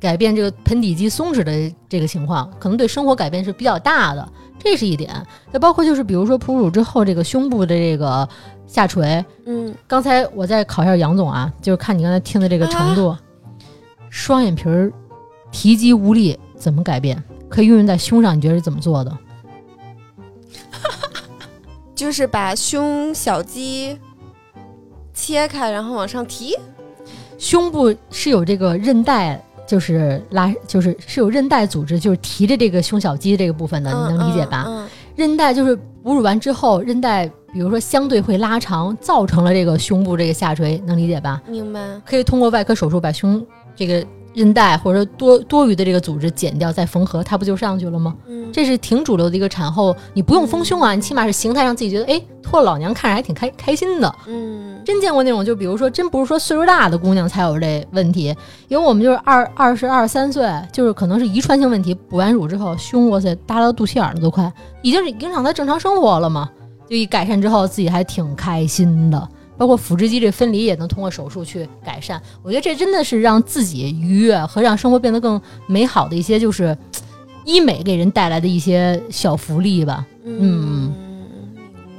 改变这个盆底肌松弛的这个情况，可能对生活改变是比较大的，这是一点。再包括就是比如说哺乳之后这个胸部的这个下垂，嗯，刚才我再考一下杨总啊，就是看你刚才听的这个程度，双眼皮儿提肌无力怎么改变？可以运用在胸上，你觉得是怎么做的？就是把胸小肌切开，然后往上提。胸部是有这个韧带，就是拉，就是是有韧带组织，就是提着这个胸小肌这个部分的，嗯你能理解吧？嗯韧带就是哺乳完之后，韧带比如说相对会拉长，造成了这个胸部这个下垂，能理解吧？嗯明白。可以通过外科手术把胸这个韧带或者多多余的这个组织剪掉再缝合，它不就上去了吗？嗯，这是挺主流的一个产后，你不用丰胸啊，你起码是形态上自己觉得，哎，托了老娘看着还挺开开心的。嗯真见过那种，就比如说，真不是说岁数大的姑娘才有这问题，因为我们就是二二十二三岁，就是可能是遗传性问题，补完乳之后胸哇塞耷拉到肚脐眼儿了都快，已经是影响她正常生活了嘛。就一改善之后，自己还挺开心的。包括腹直肌这分离也能通过手术去改善，我觉得这真的是让自己愉悦和让生活变得更美好的一些，就是医美给人带来的一些小福利吧。嗯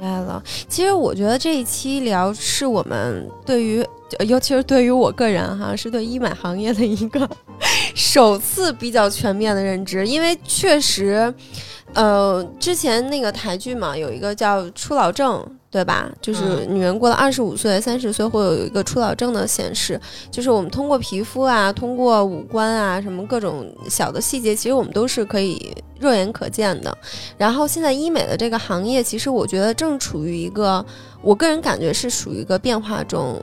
明白了。其实我觉得这一期聊是我们对于，呃尤其是对于我个人哈，是对医美行业的一个 <laughs> 首次比较全面的认知，因为确实，呃，之前那个台剧嘛，有一个叫初老症。对吧？就是女人过了二十五岁、三十岁会有一个初老症的显示，就是我们通过皮肤啊、通过五官啊、什么各种小的细节，其实我们都是可以肉眼可见的。然后现在医美的这个行业，其实我觉得正处于一个，我个人感觉是属于一个变化中，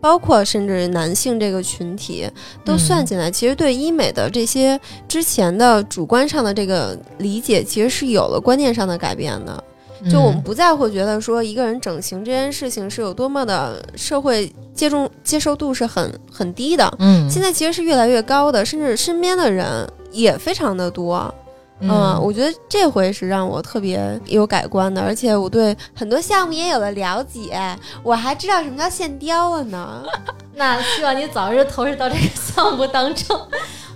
包括甚至男性这个群体都算进来。其实对医美的这些之前的主观上的这个理解，其实是有了观念上的改变的。就我们不再会觉得说一个人整形这件事情是有多么的社会接种接受度是很很低的。嗯，现在其实是越来越高的，甚至身边的人也非常的多。嗯，我觉得这回是让我特别有改观的，而且我对很多项目也有了了解，我还知道什么叫线雕了呢。<laughs> 那希望你早日投入到这个项目当中。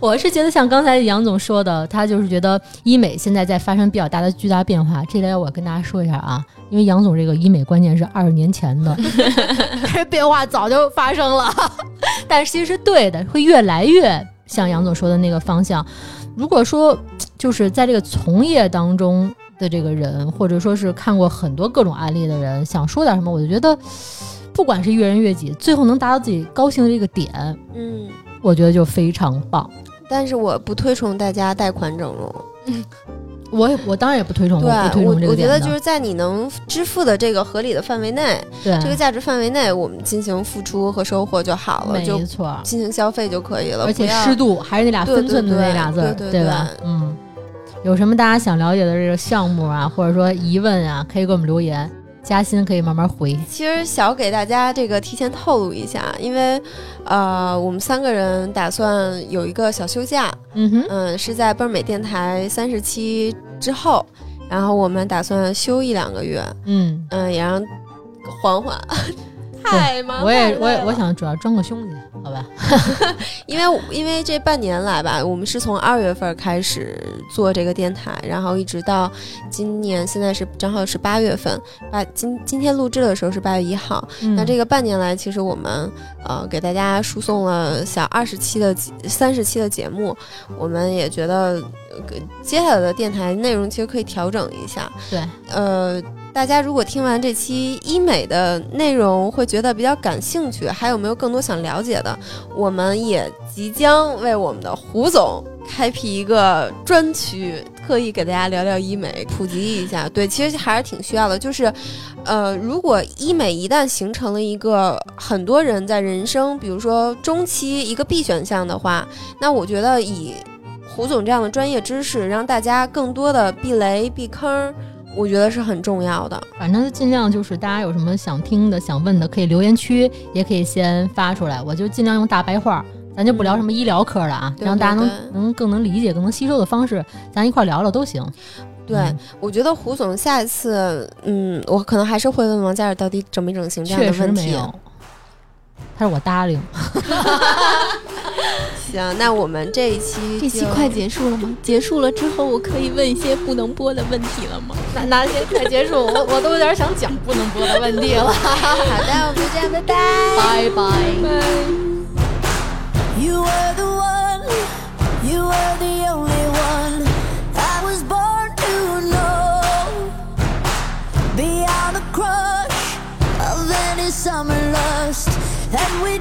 我是觉得像刚才杨总说的，他就是觉得医美现在在发生比较大的巨大变化。这点我跟大家说一下啊，因为杨总这个医美观念是二十年前的，这变化早就发生了，<laughs> 但是其实是对的，会越来越像杨总说的那个方向。如果说就是在这个从业当中的这个人，或者说是看过很多各种案例的人，想说点什么，我就觉得，不管是悦人悦己，最后能达到自己高兴的这个点，嗯，我觉得就非常棒。但是我不推崇大家贷款整容。<laughs> 我也我当然也不推崇，对我不推我崇这个我觉得就是在你能支付的这个合理的范围内，对这个价值范围内，我们进行付出和收获就好了，就没错，进行消费就可以了。而且适度还是那俩对分寸的那俩字对吧？嗯，有什么大家想了解的这个项目啊，或者说疑问啊，可以给我们留言，嘉欣可以慢慢回。其实想给大家这个提前透露一下，因为呃，我们三个人打算有一个小休假，嗯哼，嗯，是在倍儿美电台三十期之后，然后我们打算休一两个月，嗯，嗯，也让缓缓。太麻烦了。我也我也我想主要装个胸去，好吧？<laughs> 因为因为这半年来吧，我们是从二月份开始做这个电台，然后一直到今年，现在是正好是八月份，八今今天录制的时候是八月一号。那这个个半年来，其实我们呃给大家输送了小二十期的三十期的节目，我们也觉得、呃接下来的电台内容其实可以调整一下。对，呃。大家如果听完这期医美的内容，会觉得比较感兴趣，还有没有更多想了解的？我们也即将为我们的胡总开辟一个专区，特意给大家聊聊医美，普及一下。对，其实还是挺需要的。就是，呃，如果医美一旦形成了一个很多人在人生，比如说中期一个必选项的话，那我觉得以胡总这样的专业知识，让大家更多的避雷避坑。我觉得是很重要的。反正尽量就是大家有什么想听的、想问的，可以留言区也可以先发出来，我就尽量用大白话，咱就不聊什么医疗科了啊，对让大家能能更能理解、更能吸收的方式，咱一块儿聊聊都行。对，嗯我觉得胡总下一次，嗯，我可能还是会问王嘉尔到底整没整形这样的问题。没有，他说我搭理。<laughs> 行，那我们这一期这期快结束了吗？结束了之后，我可以问一些不能播的问题了吗？那那先快结束，我我都有点想讲不能播的问题了。<laughs> 好的，我们这样，拜拜，拜拜。You are the one, you are the only. Then we